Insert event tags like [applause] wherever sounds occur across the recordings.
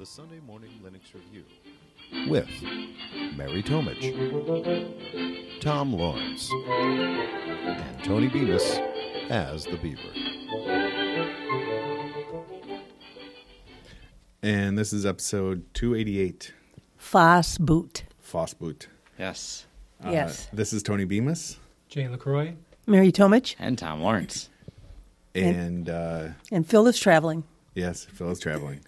the Sunday Morning Linux Review with Mary Tomich, Tom Lawrence, and Tony Bemis as the Beaver. And this is episode 288, Foss boot. Fossboot. Yes. Uh, Yes. This is Tony Bemis, Jay LaCroix. Mary Tomich And Tom Lawrence. and uh, and Phil is traveling. yes, Phil is traveling.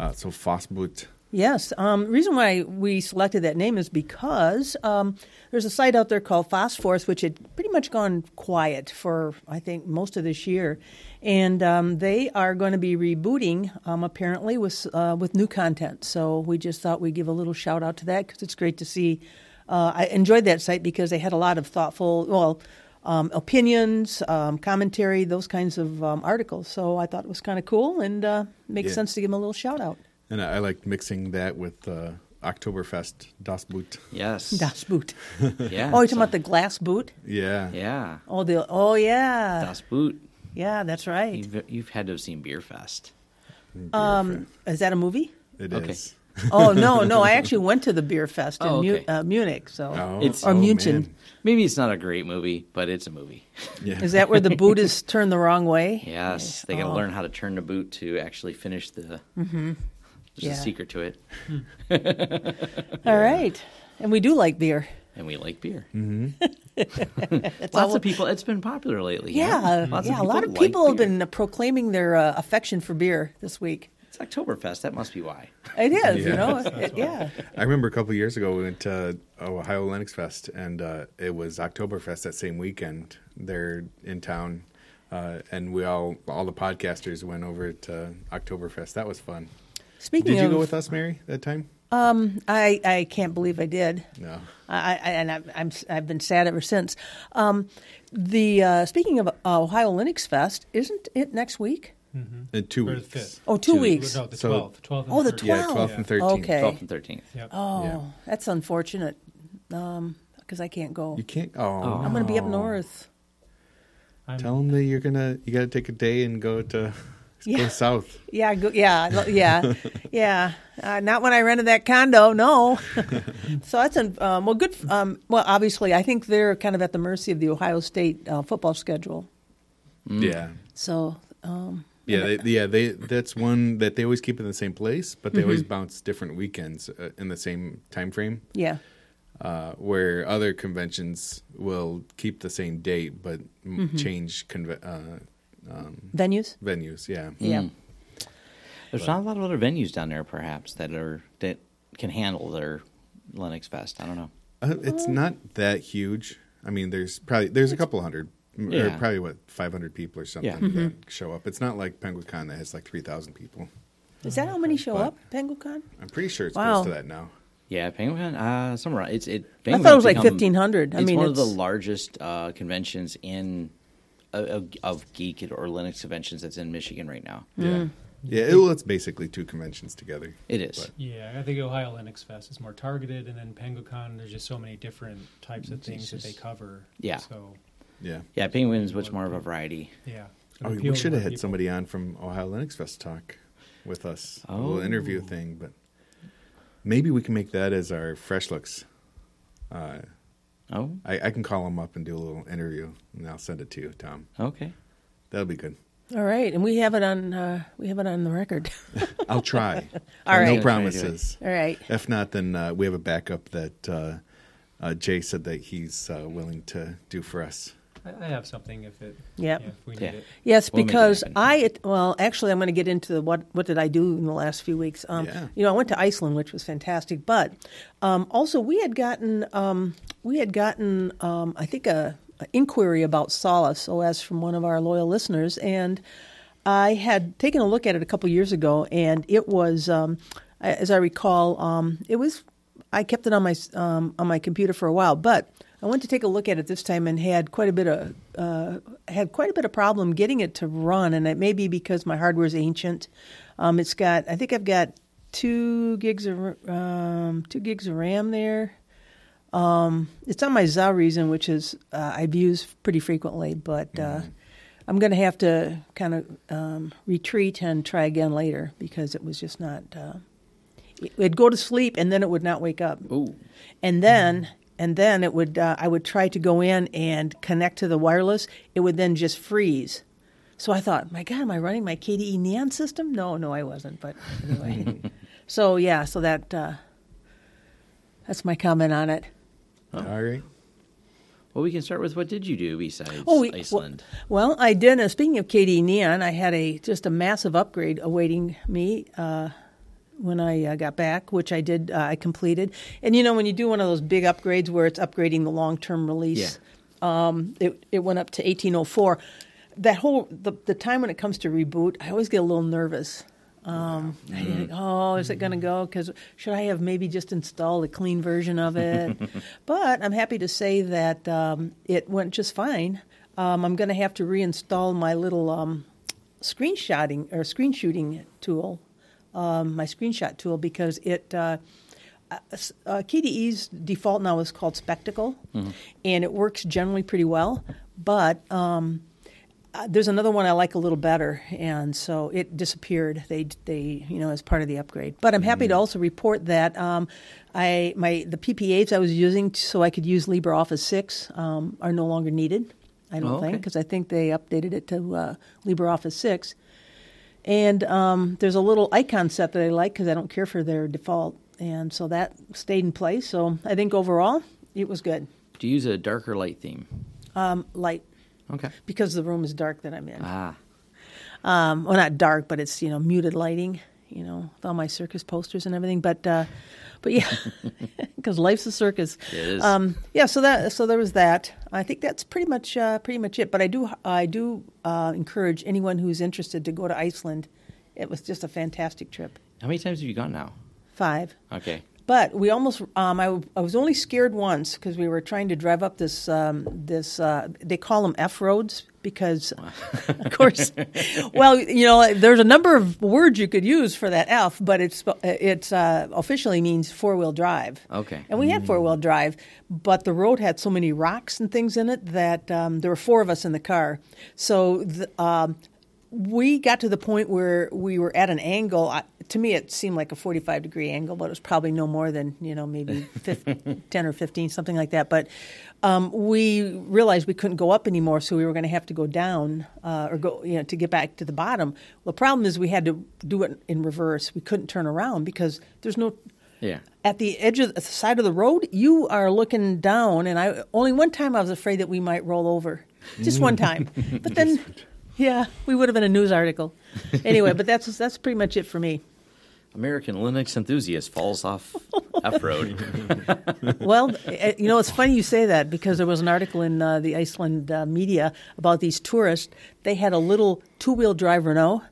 Uh, so Fossboot. Yes. Um, reason why we selected that name is because um, there's a site out there called FOSS Force, which had pretty much gone quiet for I think most of this year, and um, they are going to be rebooting um, apparently with uh, with new content. So we just thought we'd give a little shout out to that because it's great to see. Uh, I enjoyed that site because they had a lot of thoughtful, well. Um, opinions, um, commentary, those kinds of um, articles. So I thought it was kind of cool and uh, makes Yeah. sense to give him a little shout out. And I, I like mixing that with uh, Oktoberfest, Das Boot. Yes. [laughs] Das Boot. [laughs] Yeah. Oh, you're talking so- about the glass boot? Yeah. Yeah. Oh, the oh yeah, Das Boot. yeah, that's right. You've, you've had to have seen Beer Fest. Um, is that a movie? It Okay. is. [laughs] Oh no, no, I [laughs] actually went to the beer fest in Oh, Mu- uh, Munich. So Oh, It's- or oh, München. man. Maybe it's not a great movie, but it's a movie. Yeah. is that where the boot is [laughs] turned the wrong way? Yes. They got to Oh. learn how to turn the boot to actually finish the. Mm-hmm. There's Yeah. a secret to it. All right, and we do like beer. And we like beer. It's Lots all- of people. It's been popular lately. you know? Yeah, Lots yeah. a lot of like people have beer. been proclaiming their uh, affection for beer this week. It's Oktoberfest. That must be why. It is, you Yeah. know, [laughs] it- yeah. I remember a couple of years ago we went to Ohio Linux Fest, and uh, it was Oktoberfest that same weekend. They're in town, uh, and we all all the podcasters went over to Oktoberfest. That was fun. Speaking Did you of, go with us, Mary, that time? I I can't believe I did. No. I, I and I, I'm I've been sad ever since. Um, the uh, speaking of Ohio Linux Fest, isn't it next week? In two Or weeks. fifth. Oh, two Two weeks. No, the So- 12th. 12th and Oh, the 13th. Yeah, 12th. 12th and 13th. Okay. 12th and 13th. Yep. Oh, Yeah. that's unfortunate. Um, because I can't go. You can't. Oh, I'm going to be up north. I'm, tell them that you're gonna. You got to take a day and go to Yeah. go south. [laughs] Yeah, go, yeah, yeah, yeah. Uh, not when I rented that condo. No. [laughs] so that's an, um, well, good. Um, well, obviously, I think they're kind of at the mercy of the Ohio State uh, football schedule. Yeah. So um, Yeah, they, yeah, they that's one that they always keep in the same place, but they Mm-hmm. always bounce different weekends uh, in the same time frame. yeah, Uh, where other conventions will keep the same date but Mm-hmm. change conve- uh, venues. venues. Yeah, Yeah. There's not a lot of other venues down there, perhaps, that are that can handle their Linux Fest. I don't know. uh, it's not that huge. I mean, there's probably there's a couple hundred, m- or probably what 500 people or something Yeah. Mm-hmm. that show up. It's not like Penguicon that has like 3,000 people. Is that how many show But- up? Penguicon? I'm pretty sure it's Wow. close to that now. Yeah, Penguin. Uh, somewhere it's it. I thought it was like 1,500. I it's mean, one of the largest uh, conventions in uh, of, of geek or Linux conventions that's in Michigan right now. Mm. Yeah, yeah. It, well, it's basically two conventions together. It is. But- Yeah, I think Ohio Linux Fest is more targeted, and then Penguicon, there's just so many different types of things that they cover. Yeah. So, Yeah. Yeah, Penguin's much more of a variety. yeah. Oh, we should have had people. somebody on from Ohio Linux Fest talk with us. A Oh. little interview thing, but maybe we can make that as our fresh looks. Uh, Oh, I, I can call him up and do a little interview, and I'll send it to you, Tom. okay. That'll be good. All right, and we have it on. Uh, we have it on the record. [laughs] I'll try. [laughs] All no promises. All right. If not, then uh, we have a backup that uh, uh, Jay said that he's uh, willing to do for us. I, I have something if it. Yep. Yeah, if we need Yeah. it. Yes, We'll make it because. I well, actually, I'm going to get into what what did I do in the last few weeks. Um, Yeah. You know, I went to Iceland, which was fantastic, but um, also we had gotten um, we had gotten um, I think a, a inquiry about Solus OS from one of our loyal listeners, and I had taken a look at it a couple years ago, and it was, um, as I recall, um, it was. I kept it on my um, on my computer for a while, but I went to take a look at it this time and had quite a bit of uh, had quite a bit of problem getting it to run, and it may be because my hardware is ancient. Um, it's got I think I've got two gigs of um, two gigs of RAM there. Um, it's on my ZaReason, which is uh, I've used pretty frequently, but uh, I'm going to have to kind of um, retreat and try again later because it was just not uh, it'd go to sleep and then it would not wake up. Ooh. And then and then it would uh, I would try to go in and connect to the wireless. It would then just freeze. So I thought, my God, am I running my KDE Neon system? No, no, I wasn't. But anyway, [laughs] so yeah, so that uh, that's my comment on it. All right. Well, we can start with what did you do besides Oh, we, Iceland? Well, I did. Uh, speaking of KDE Neon, I had a just a massive upgrade awaiting me uh, when I uh, got back, which I did. Uh, I completed. And you know, when you do one of those big upgrades where it's upgrading the long term release, um, it it went up to 1804. That whole the the time when it comes to reboot, I always get a little nervous. Um, think, oh, is it going to go? Because should I have maybe just installed a clean version of it? [laughs] but I'm happy to say that um, it went just fine. Um, I'm going to have to reinstall my little um, screenshotting or screen shooting tool, um, my screenshot tool, because it. Uh, uh, uh, KDE's default now is called Spectacle, and it works generally pretty well. But um, uh, there's another one I like a little better, and so it disappeared. They they you know as part of the upgrade. But I'm happy to also report that um, I my the PPAs I was using so I could use LibreOffice six um, are no longer needed. I don't Oh, okay. think because I think they updated it to uh, LibreOffice six. And um, there's a little icon set that I like because I don't care for their default, and so that stayed in place. So I think overall it was good. Do you use a darker light theme? Um, light Okay. because the room is dark that I'm in. Ah. um, well, not dark, but it's you know muted lighting, you know, with all my circus posters and everything. But uh, but yeah, [laughs] [laughs] because life's a circus. It is. Um, yeah, so that so there was that. I think that's pretty much uh, pretty much it. But I do I do uh, encourage anyone who's interested to go to Iceland. It was just a fantastic trip. How many times have you gone now? Five. Okay. But we almost, um, I, w- I was only scared once because we were trying to drive up this, um, this uh, they call them F roads because, [laughs] of course, [laughs] well, you know, there's a number of words you could use for that F, but it's, it's uh, officially means four wheel drive. Okay. And we had four wheel drive, but the road had so many rocks and things in it that um, there were four of us in the car. So the, um, we got to the point where we were at an angle. I, to me, it seemed like a 45 degree angle, but it was probably no more than, you know, maybe [laughs] 15, 10 or 15, something like that. But um, we realized we couldn't go up anymore, so we were going to have to go down uh, or go, you know, to get back to the bottom. Well, the problem is we had to do it in reverse. We couldn't turn around because there's no Yeah. at the edge of the side of the road, you are looking down, and I only one time I was afraid that we might roll over, just one time. [laughs] But then, yeah, we would have been a news article. Anyway, but that's that's pretty much it for me. American Linux enthusiast falls off [laughs] F road. Well, eh, you know, it's funny you say that because there was an article in uh, the Iceland uh, media about these tourists. They had a little two wheel drive Renault,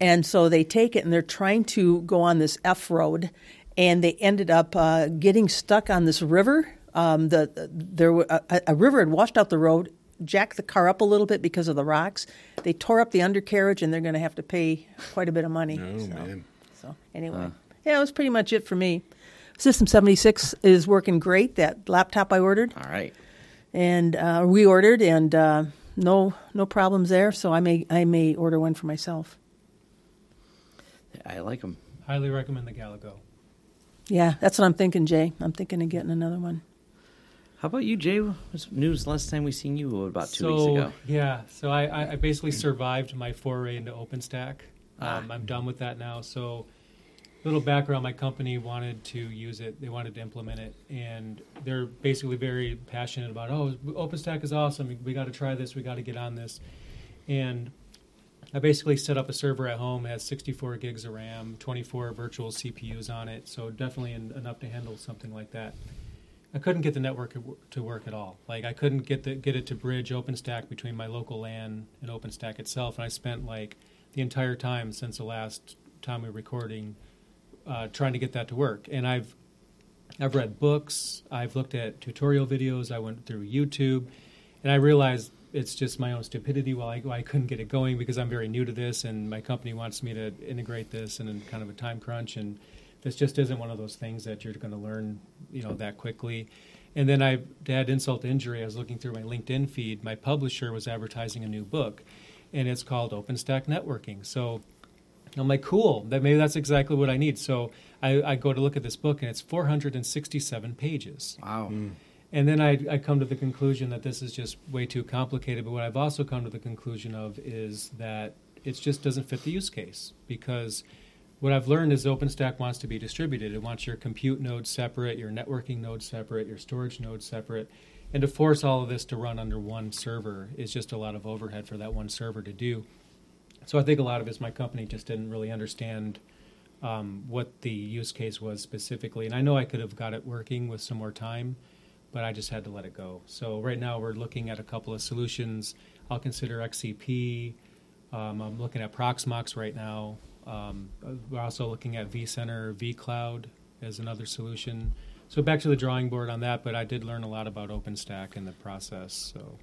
and so they take it and they're trying to go on this F road, and they ended up uh, getting stuck on this river. Um, the there were, a, a river had washed out the road, jacked the car up a little bit because of the rocks. They tore up the undercarriage, and they're going to have to pay quite a bit of money. Oh so. man. So anyway, yeah, that was pretty much it for me. System 76 is working great. That laptop I ordered All right. and uh, we ordered, and uh, no no problems there. So I may I may order one for myself. I like them. Highly recommend the Galago. Yeah, that's what I'm thinking, Jay. I'm thinking of getting another one. How about you, Jay? Was news last time we seen you about two so, weeks ago? Yeah, so I, I- basically survived my foray into OpenStack. Ah. Um, I'm done with that now. So, little background: my company wanted to use it. They wanted to implement it, and they're basically very passionate about. Oh, OpenStack is awesome. We got to try this. We got to get on this. And I basically set up a server at home. It has 64 gigs of RAM, 24 virtual CPUs on it. So definitely en- enough to handle something like that. I couldn't get the network to work at all. Like I couldn't get the get it to bridge OpenStack between my local LAN and OpenStack itself. And I spent like the entire time since the last time we were recording uh, trying to get that to work. And I've I've read books. I've looked at tutorial videos. I went through YouTube, and I realized it's just my own stupidity why I, I couldn't get it going because I'm very new to this, and my company wants me to integrate this and in kind of a time crunch, and this just isn't one of those things that you're going to learn, you know, that quickly. And then I, to add insult to injury, I was looking through my LinkedIn feed. My publisher was advertising a new book, and it's called OpenStack Networking. So I'm like, cool. That maybe that's exactly what I need. So I, I go to look at this book, and it's 467 pages. Wow. Hmm. And then I, I come to the conclusion that this is just way too complicated. But what I've also come to the conclusion of is that it just doesn't fit the use case because what I've learned is OpenStack wants to be distributed. It wants your compute nodes separate, your networking nodes separate, your storage nodes separate. And to force all of this to run under one server is just a lot of overhead for that one server to do. So I think a lot of it is my company just didn't really understand um, what the use case was specifically. And I know I could have got it working with some more time, but I just had to let it go. So right now we're looking at a couple of solutions. I'll consider XCP. Um, I'm looking at Proxmox right now. Um, we're also looking at vCenter, vCloud as another solution. So back to the drawing board on that, but I did learn a lot about OpenStack in the process. So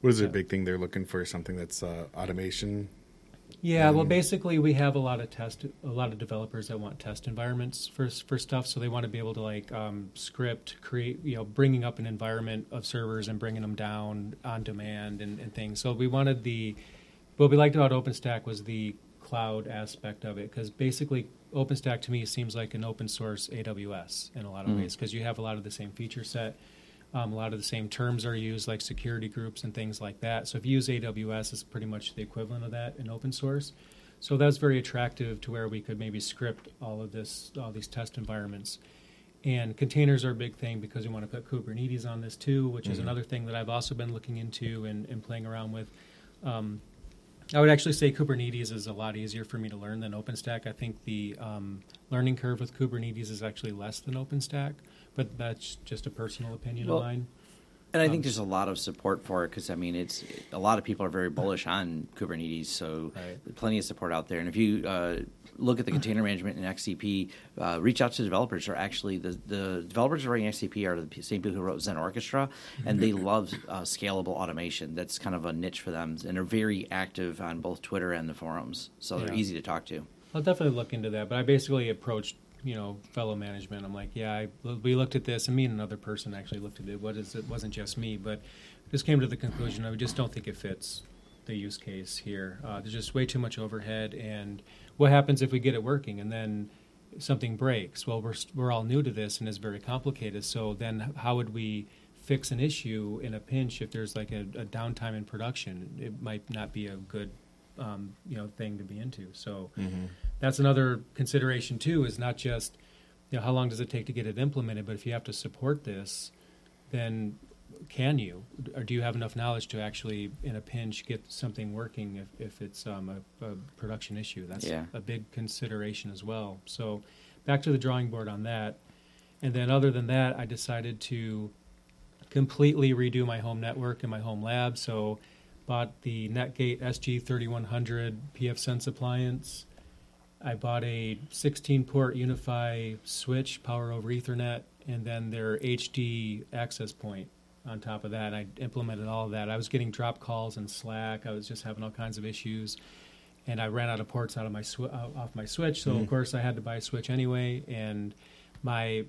What is Yeah. big thing they're looking for? Something that's uh, automation. Yeah, well, Um, basically, we have a lot of test, a lot of developers that want test environments for for stuff. So they want to be able to like um, script, create, you know, bringing up an environment of servers and bringing them down on demand and, and things. So we wanted the, what we liked about OpenStack was the cloud aspect of it because basically OpenStack to me seems like an open source AWS in a lot of Mm. ways because you have a lot of the same feature set. Um, a lot of the same terms are used, like security groups and things like that. So if you use AWS, it's pretty much the equivalent of that in open source. So that's very attractive to where we could maybe script all of this, all these test environments. And containers are a big thing because we want to put Kubernetes on this too, which is Mhm. another thing that I've also been looking into and, and playing around with. Um, I would actually say Kubernetes is a lot easier for me to learn than OpenStack. I think the um, learning curve with Kubernetes is actually less than OpenStack, but that's just a personal opinion Well, of mine. And I Um, think there's a lot of support for it because I mean, it's a lot of people are very bullish on Kubernetes, so Right. plenty of support out there. And if you uh, look at the container management in XCP, uh, reach out to developers. Are actually the the developers writing XCP are the same people who wrote Xen Orchestra, and they love uh, scalable automation. That's kind of a niche for them, and they're very active on both Twitter and the forums, so they're easy to talk to. I'll definitely look into that. But I basically approached, you know, fellow management. I'm like, yeah, I, we looked at this, and me and another person actually looked at it. What is it? Wasn't just me, but just came to the conclusion I just don't think it fits the use case here. Uh, there's just way too much overhead, and what happens if we get it working and then something breaks? Well, we're we're all new to this, and it's very complicated. So then, how would we fix an issue in a pinch if there's like a, a downtime in production? It might not be a good, um, you know, thing to be into. So that's another consideration too is not just you know how long does it take to get it implemented but if you have to support this then can you or do you have enough knowledge to actually in a pinch get something working if, if it's um, a, a production issue? That's Yeah. a big consideration as well. So back to the drawing board on that. And then other than that i decided to completely redo my home network and my home lab. So bought the netgate sg3100 pfSense appliance. I bought a 16 port UniFi switch, power over Ethernet, and then their HD access point on top of that. I implemented all of that. I was getting drop calls in Slack. I was just having all kinds of issues, and I ran out of ports out of my sw- off my switch. So of course I had to buy a switch anyway. And my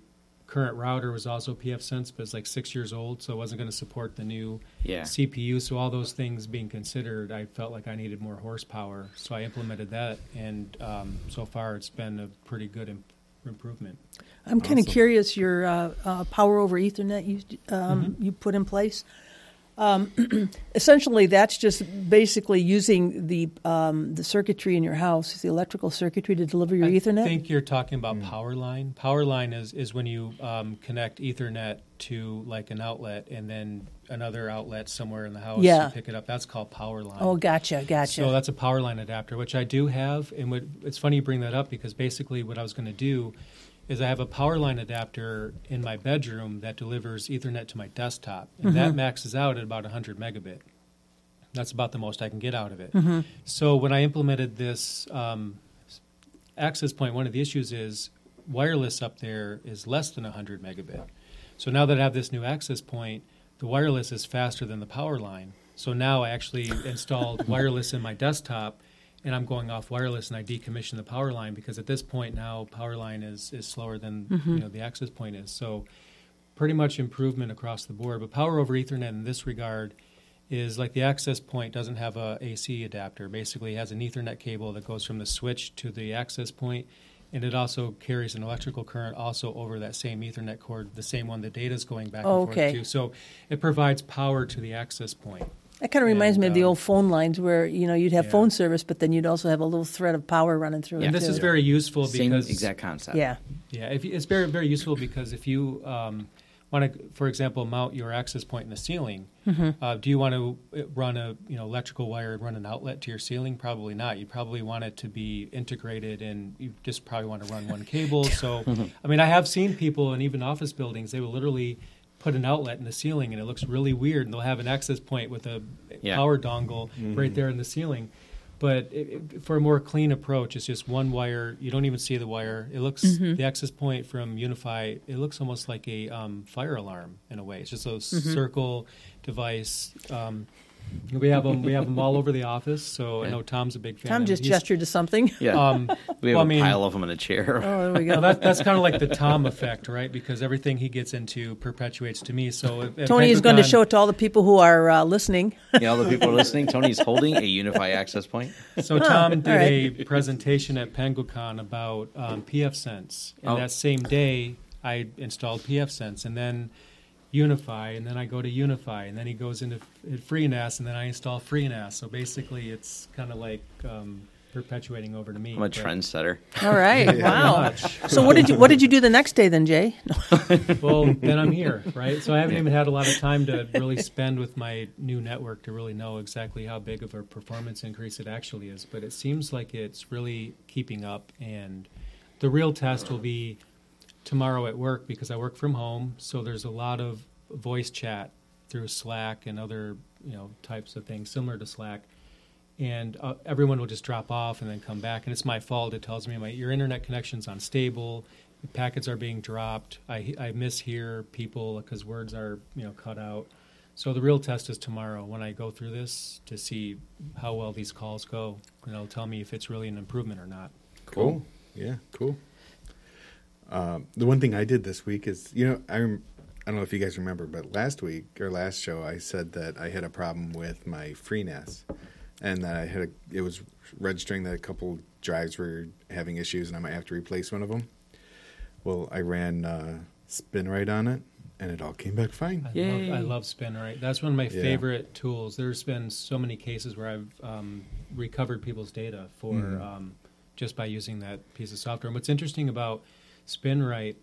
current router was also pfSense, but it's like six years old, so it wasn't going to support the new Yeah. CPU. So all those things being considered, I felt like I needed more horsepower. So I implemented that, and um, so far it's been a pretty good imp- improvement. I'm kind of Awesome. curious your uh, uh, power over Ethernet you um, Mm-hmm. you put in place. Um, [clears throat] essentially, that's just basically using the um, the circuitry in your house, the electrical circuitry to deliver your I Ethernet. I think you're talking about power line. Power line is, is when you um, connect Ethernet to like an outlet and then another outlet somewhere in the house Yeah. to pick it up. That's called power line. oh, gotcha, gotcha. So that's a power line adapter, which I do have. And what, it's funny you bring that up because basically what I was going to do is I have a power line adapter in my bedroom that delivers Ethernet to my desktop, and that maxes out at about 100 megabit. That's about the most I can get out of it. So when I implemented this um, access point, one of the issues is wireless up there is less than 100 megabit. So now that I have this new access point, the wireless is faster than the power line. So now I actually installed [laughs] wireless in my desktop, and I'm going off wireless, and I decommission the power line because at this point now power line is is slower than mm-hmm. you know the access point is. So pretty much improvement across the board. But power over Ethernet in this regard is like the access point doesn't have a AC adapter. Basically, it has an Ethernet cable that goes from the switch to the access point, and it also carries an electrical current also over that same Ethernet cord, the same one the data is going back and Oh, forth to. So it provides power to the access point. That kind of reminds And, me of the old phone lines where you know you'd have Yeah. phone service, but then you'd also have a little thread of power running through it. And it. this too. is very useful Same because exact concept. yeah. Yeah, if you, it's very very useful because if you um, want to, for example, mount your access point in the ceiling, Mm-hmm. uh, do you want to run a you know electrical wire and run an outlet to your ceiling? Probably not. You probably want it to be integrated, and you just probably want to run one cable. [laughs] So, I mean, I have seen people in even office buildings they will literally put an outlet in the ceiling, and it looks really weird. And they'll have an access point with a Yeah. power dongle right there in the ceiling. But it, it- for a more clean approach, it's just one wire. You don't even see the wire. It looks Mm-hmm. the access point from UniFi. It looks almost like a um, fire alarm in a way. It's just a Mm-hmm. circle device. Um, we have them. We have them all over the office. So I know Tom's a big fan. Tom just gestured to something. [laughs] Yeah. Um, we have well, I a mean- pile of them in a chair. Oh, there we well, go. that, that's kind of like the Tom effect, right? Because everything he gets into perpetuates to me. So at- at Tony is going to show it to all the people who are uh, listening. Yeah, all the people are listening. Tony's holding a UniFi access point. So Tom did all right. a presentation at Penguicon about um, pfSense, and Oh. that same day I installed pfSense, and then UniFi, and then I go to UniFi, and then he goes into F- FreeNAS, and then I install FreeNAS. So basically, it's kind of like um, perpetuating over to me. I'm a but- trendsetter. All right. [laughs] Wow. So what did you what did you do the next day then, Jay? [laughs] Well, then I'm here, right? So I haven't even had a lot of time to really spend with my new network to really know exactly how big of a performance increase it actually is. But it seems like it's really keeping up, and the real test will be tomorrow at work because I work from home. So there's a lot of voice chat through Slack and other you know types of things similar to Slack. And uh, everyone will just drop off and then come back, and it's my fault. It tells me my your internet connection's unstable, packets are being dropped. I I mishear people because words are you know cut out. So the real test is tomorrow when I go through this to see how well these calls go, and it'll tell me if it's really an improvement or not. Cool. Yeah, cool. Um, the one thing I did this week is, you know, I rem- I don't know if you guys remember, but last week or last show, I said that I had a problem with my FreeNAS, and that I had a, it was registering that a couple drives were having issues, and I might have to replace one of them. Well, I ran uh, SpinRite on it, and it all came back fine. I Yay. love, I love SpinRite. That's one of my Yeah. favorite tools. There's been so many cases where I've um, recovered people's data for Mhm. um, just by using that piece of software. And what's interesting about SpinRite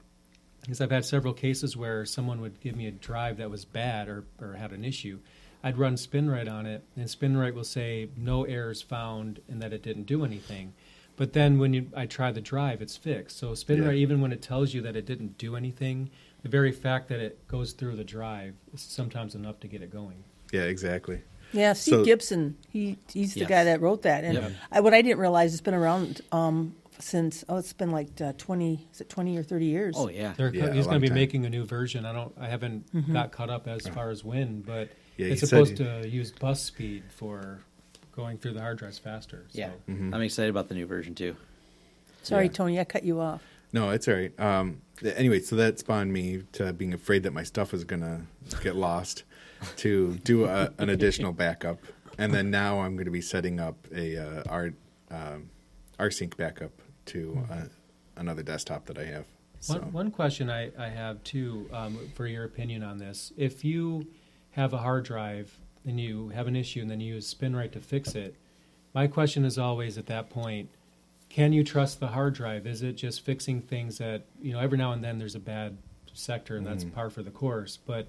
because I've had several cases where someone would give me a drive that was bad or, or had an issue. I'd run SpinRite on it, and SpinRite will say no errors found and that it didn't do anything. But then when you, I try the drive, it's fixed. So SpinRite, Yeah. even when it tells you that it didn't do anything, the very fact that it goes through the drive is sometimes enough to get it going. Yeah, exactly. Yeah, Steve So- Gibson. He he's the Yes. guy that wrote that. And Yep. I, what I didn't realize it's been around um, since oh, it's been like uh, twenty. Is it twenty or thirty years? Oh yeah. They're, Yeah, he's going long to be time. making a new version. I don't. I haven't got caught up as far as when, but Yeah, it's he said supposed he- to use bus speed for going through the hard drives faster. So. Yeah. Mhm. I'm excited about the new version too. Sorry, Yeah. Tony, I cut you off. No, it's all right. Um, th- anyway, so that spawned me to being afraid that my stuff was gonna get lost, to do a, an additional [laughs] backup, and then now I'm going to be setting up a uh, R um, RSync backup to uh, another desktop that I have. So One, one question I, I have too, um, for your opinion on this: If you have a hard drive and you have an issue, and then you use SpinRite to fix it, my question is always at that point: Can you trust the hard drive? Is it just fixing things that you know? Every now and then there's a bad sector, and that's Mhm. par for the course. But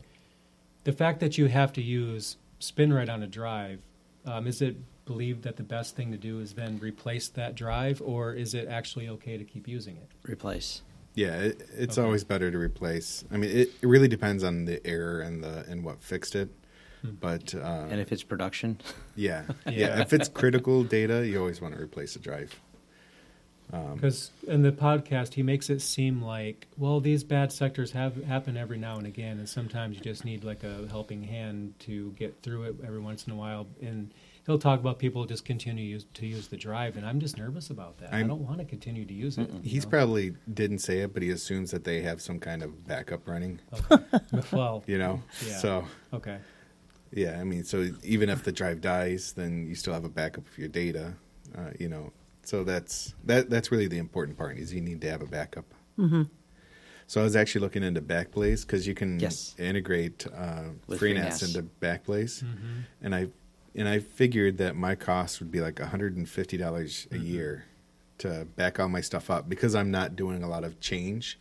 the fact that you have to use SpinRite on a drive, um, is it believed that the best thing to do is then replace that drive, or is it actually okay to keep using it? Replace. yeah, it, it's Okay. always better to replace. I mean, it, it really depends on the error and the and what fixed it. Hmm. But uh, And if it's production, [laughs] yeah, [laughs] yeah, Yeah. if it's critical data, you always want to replace a drive. Um, Because in the podcast, he makes it seem like, well, these bad sectors have happen every now and again, and sometimes you just need like a helping hand to get through it every once in a while. And he'll talk about people just continue use, to use the drive, and I'm just nervous about that. I I'm- don't want to continue to use it. you He's know? probably didn't say it, but he assumes that they have some kind of backup running. okay. [laughs] well, You know, Yeah. so okay. Yeah, I mean, so even if the drive dies, then you still have a backup of your data. Uh, you know, so that's that. That's really the important part is you need to have a backup. Mm-hmm. So I was actually looking into Backblaze because you can Yes. integrate uh, FreeNAS FreeNAS. into Backblaze, Mm-hmm. and I and I figured that my cost would be like hundred and fifty dollars Mm-hmm. a year to back all my stuff up because I'm not doing a lot of change.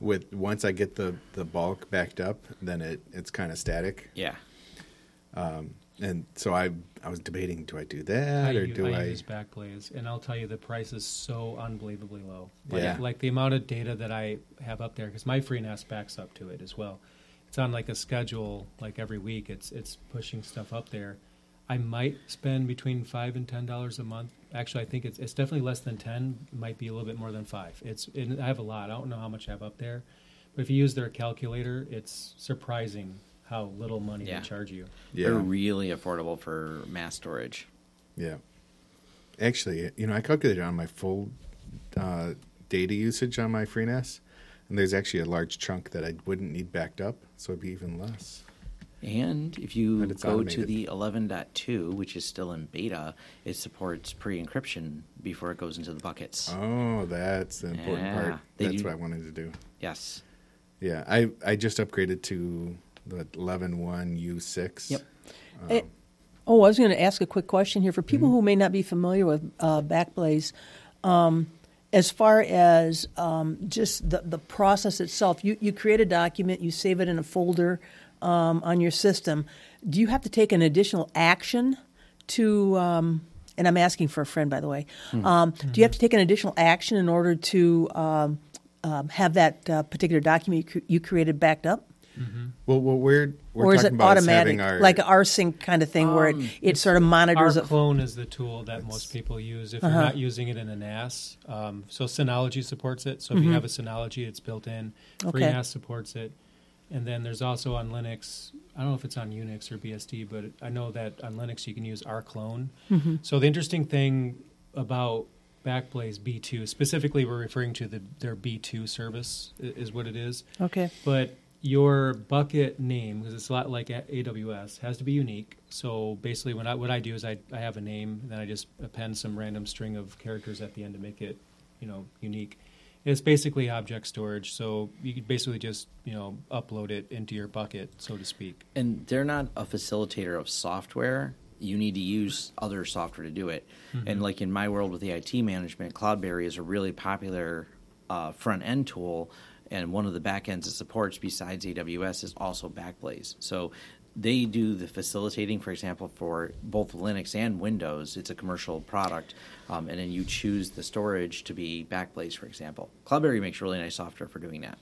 With once I get the the bulk backed up, then it it's kind of static. Yeah. And so I I was debating, do I do I, that or u- do I I? use Backblaze, and I'll tell you the price is so unbelievably low. Like, Yeah. like the amount of data that I have up there, because my FreeNAS backs up to it as well. It's on like a schedule, like every week. It's it's pushing stuff up there. I might spend between five and ten dollars a month. Actually, I think it's it's definitely less than ten. It might be a little bit more than five. It's and I have a lot. I don't know how much I have up there, but if you use their calculator, it's surprising how little money Yeah. they charge you. Yeah, They're really affordable for mass storage. yeah. Actually, you know, I calculated on my full uh, data usage on my FreeNAS, and there's actually a large chunk that I wouldn't need backed up, so it'd be even less. And if you And it's go to the 11.2, which is still in beta, it supports pre-encryption before it goes into the buckets. Oh, that's the important Yeah, part. they That's do- what I wanted to do. Yes. Yeah, I I just upgraded to the 11.1 U6. Yep. Eh, oh, I was going to ask a quick question here for people who may not be familiar with uh, Backblaze. Um, as far as um, just the, the process itself, you, you create a document, you save it in a folder um, on your system. Do you have to take an additional action to, um, and I'm asking for a friend, by the way, um, do you have to take an additional action in order to um, um, have that uh, particular document you, cre- you created backed up? Well, what we're we're or is it about automatic, our like an rsync kind of thing, where it, it sort of monitors Our it? clone is the tool that most people use if Uh-huh. you're not using it in a NAS. Um, so Synology supports it. So if you have a Synology, it's built in. Mm-hmm. Okay. FreeNAS supports it. And then there's also on Linux. I don't know if it's on Unix or BSD, but I know that on Linux you can use rclone. Mm-hmm. So the interesting thing about Backblaze B2, specifically, we're referring to the, their B2 service, is what it is Okay. but your bucket name because it's a lot like AWS has to be unique. So basically, when I, what I do is I, I have a name, and then I just append some random string of characters at the end to make it, you know, unique. It's basically object storage. So you could basically just you know upload it into your bucket, so to speak. And they're not a facilitator of software. You need to use other software to do it. And like in my world with the IT management, Cloudberry is a really popular uh, front end tool. And one of the back ends it supports besides AWS is also Backblaze. So they do the facilitating, for example, for both Linux and Windows. It's a commercial product. Um, and then you choose the storage to be Backblaze, for example. Cloudberry makes really nice software for doing that.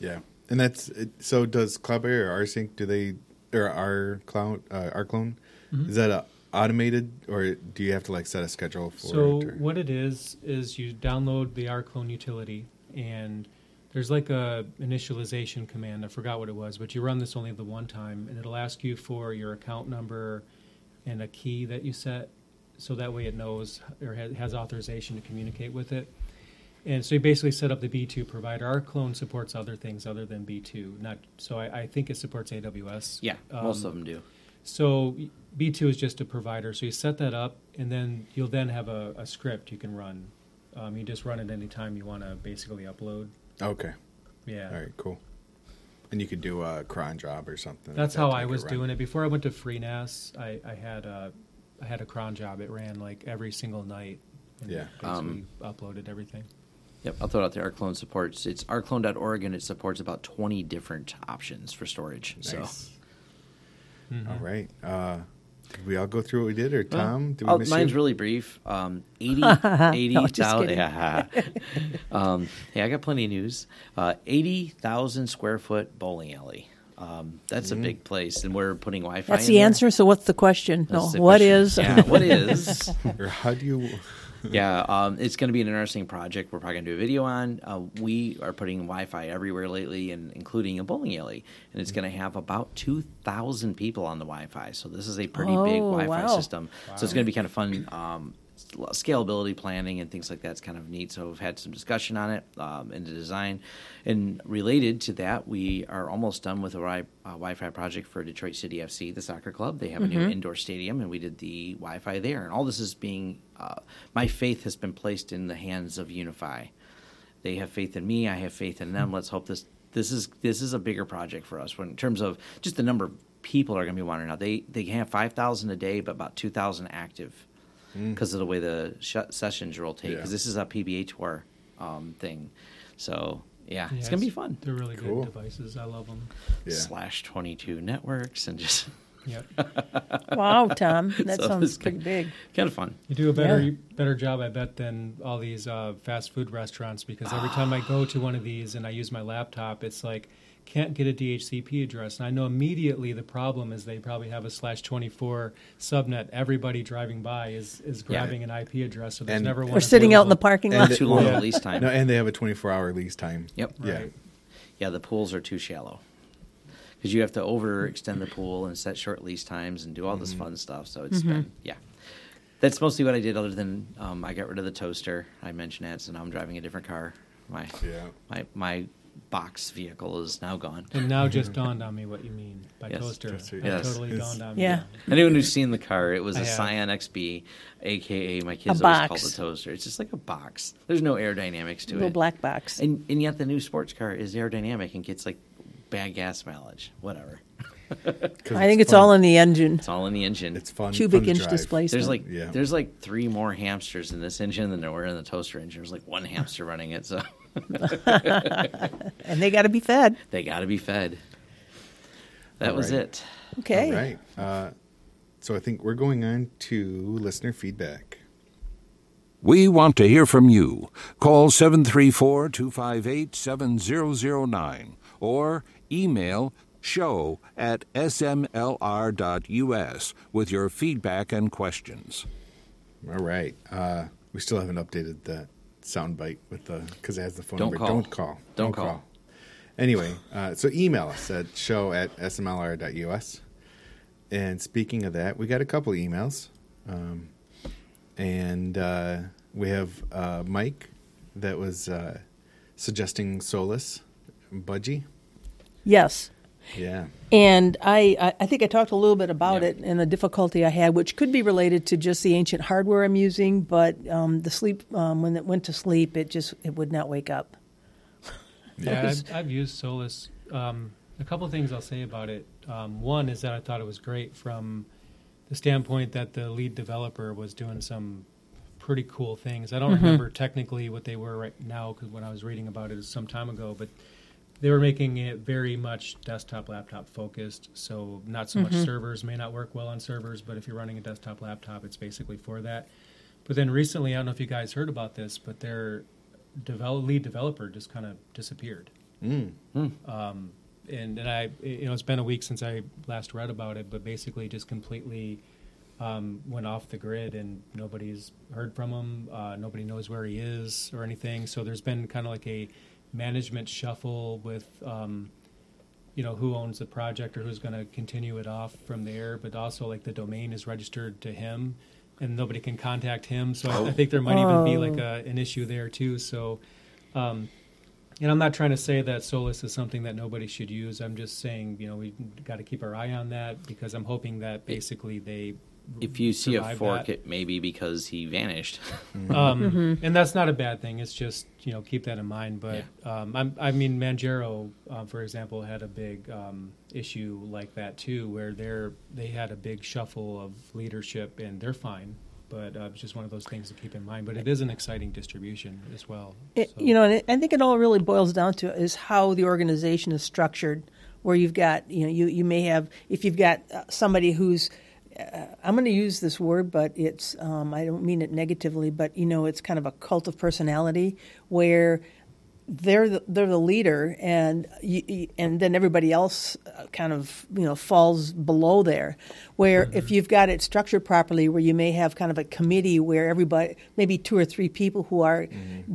Yeah, and that's it, so. Does Cloudberry or RSync do they or our cloud uh, rclone Mm-hmm. is that a automated or do you have to like set a schedule for So it? or- what it is is you download the rclone utility, and there's like a initialization command. I forgot what it was, but you run this only the one time, and it'll ask you for your account number and a key that you set, so that way it knows or has, authorization to communicate with it. And so you basically set up the B2 provider. rclone supports other things other than B2. Not so I, I think it supports AWS. Yeah, most Um, of them do. so B2 is just a provider. So you set that up, and then you'll then have a, a script you can run. Um, you just run it anytime you want to basically upload. Okay, Yeah. all right, cool. And you could do a cron job or something. That's like how that I was run. doing it before I went to FreeNAS. I, I had a I had a cron job. It ran like every single night. Yeah. basically Um, uploaded everything. Yep, I'll throw it out there. rclone supports it's rclone.org and it supports about 20 different options for storage. So Mm-hmm. All right. Uh, did we all go through what we did, or Tom? did we Oh, miss mine's you? really brief. Um, [laughs] 80, just 80,000. kidding. yeah. [laughs] um, hey, I got plenty of news. Uh, 80,000 square foot bowling alley. Um, that's Mm-hmm. a big place, and we're putting Wi Fi. That's the answer. So what's the question? That's no, the what question. is? Yeah, what is? [laughs] Or how do you? Yeah, um, it's going to be an interesting project. We're probably going to do a video on. Uh, we are putting Wi-Fi everywhere lately, and including a bowling alley, and it's going to have about two thousand people on the Wi-Fi. So this is a pretty big Oh, Wi-Fi wow. system. So it's going to be kind of fun. Um, scalability planning and things like that's kind of neat. So we've had some discussion on it um, in the design. And related to that, we are almost done with a wi- uh, Wi-Fi project for Detroit City FC, the soccer club. They have a new indoor stadium, and we did the Wi-Fi there. And all this is being, uh, my faith has been placed in the hands of UniFi. They have faith in me. I have faith in them. Let's hope this this is this is a bigger project for us when, in terms of just the number of people are going to be wandering out. They they have five thousand a day, but about two thousand active because of the way the sh- sessions rotate. Because Yeah. this is a PBA tour um, thing, so yeah, Yeah, it's gonna be fun. They're really Cool. good devices. I love them. Yeah. Slash twenty two networks and just [laughs] Yep. [laughs] Wow, Tom, that So sounds pretty big. kind of fun. You do a better Yeah. better job, I bet, than all these uh, fast food restaurants because every time I go to one of these and I use my laptop, it's like can't get a DHCP address, and I know immediately the problem is they probably have a slash twenty four subnet. Everybody driving by is is grabbing an IP address, so there's And- never one. Or sitting out in the parking lot. the- Too long Yeah. a lease time. No, and they have a 24 hour lease time. Yep. Yeah. Right. Yeah, the pools are too shallow because you have to overextend the pool and set short lease times and do all this fun stuff. So it's been yeah. That's mostly what I did. Other than um, I got rid of the toaster. I mentioned that, so now I'm driving a different car. My Yeah. my my box vehicle is now gone. And now just mm-hmm. dawned on me what you mean by Yes. toaster. Toaster, yes. totally It's- dawned on me. Yeah. Anyone who's seen the car, it was I a have. Scion XB, aka my kids A always call box. it a toaster. It's just like a box. There's no aerodynamics to Little it. black box. And and yet the new sports car is aerodynamic and gets like bad gas mileage. Whatever. [laughs] I think it's fun. all in the engine. It's all in the engine. It's fun. Cubic fun inch drive. displacement. There's like Yeah. there's like three more hamsters in this engine than there were in the toaster engine. There's like one hamster running it, so [laughs] and they got to be fed. they got to be fed. That All was right. it. Okay. All right. Uh, so I think we're going on to listener feedback. We want to hear from you. Call 734 258 7009 or email show at smlr.us with your feedback and questions. All right. Uh, we still haven't updated that soundbite with the because it has the phone Don't number. call. Don't call. Don't call. Anyway, uh, so email us at show at smlr.us. And speaking of that, we got a couple emails. Um, and uh, we have uh, Mike that was uh, suggesting Solus, Budgie. Yes. Yeah. And I, I- I think I talked a little bit about Yeah. it and the difficulty I had, which could be related to just the ancient hardware I'm using. But um, the sleep, um, when it went to sleep, it just it would not wake up. [laughs] Yeah, I've, I've used Solus. Um, a couple things I'll say about it. Um, one is that I thought it was great from the standpoint that the lead developer was doing some pretty cool things. I don't remember technically what they were right now because when I was reading about it some time ago, but they were making it very much desktop laptop focused. So not so much servers may not work well on servers, but if you're running a desktop laptop, it's basically for that. But then recently, I don't know if you guys heard about this, but their develop, lead developer just kind of disappeared. Mm. Um, and and I, you know, it's been a week since I last read about it, but basically just completely um, went off the grid, and nobody's heard from him. Uh, nobody knows where he is or anything. So there's been kind of like a management shuffle with. Um, you know who owns the project or who's going to continue it off from there, but also like the domain is registered to him, and nobody can contact him. So I, I think there might even be like a, an issue there too. So, um, and I'm not trying to say that Solus is something that nobody should use. I'm just saying, you know, we got to keep our eye on that because I'm hoping that basically they. If you see a fork, that. it may be because he vanished. Um, and that's not a bad thing. It's just you know keep that in mind. But um, I'm, I mean, Manjaro, uh, for example, had a big um, issue like that too, where they're they had a big shuffle of leadership, and they're fine. But uh, it's just one of those things to keep in mind. But it is an exciting distribution as well. It, So- You know, and it, I think it all really boils down to is how the organization is structured. Where you've got, you know, you, you may have if you've got uh, somebody who's, I'm going to use this word, but it's um, I don't mean it negatively, but you know, it's kind of a cult of personality where they're the, they're the leader, and you, and then everybody else uh, kind of you know falls below there. Where if you've got it structured properly, where you may have kind of a committee where everybody, maybe two or three people who are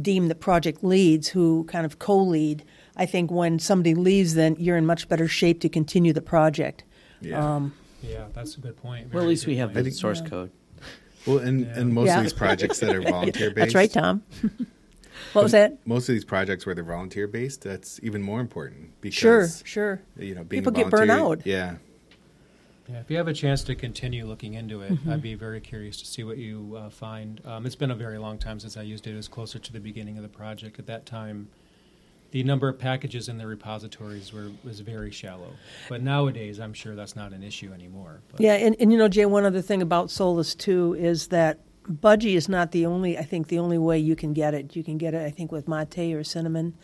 deemed the project leads, who kind of co-lead. I think when somebody leaves, then you're in much better shape to continue the project. Yeah. Um, yeah, that's a good point. well, at least we have point. the source code. Well, and, and most Yeah. of these projects that are [laughs] volunteer based. That's right, Tom. [laughs] what was that? Most of these projects where they're volunteer based, that's even more important because Sure, sure. you know being People get burnt volunteer- out. Yeah, Yeah, if you have a chance to continue looking into it, Mm-hmm. I'd be very curious to see what you uh, find. Um, it's been a very long time since I used it. It was closer to the beginning of the project. At that time, the number of packages in the repositories were was very shallow. But nowadays, I'm sure that's not an issue anymore. But Yeah, and, and you know, Jay, one other thing about Solus too is that budgie is not the only. I think the only way you can get it. You can get it, I think, with mate or cinnamon.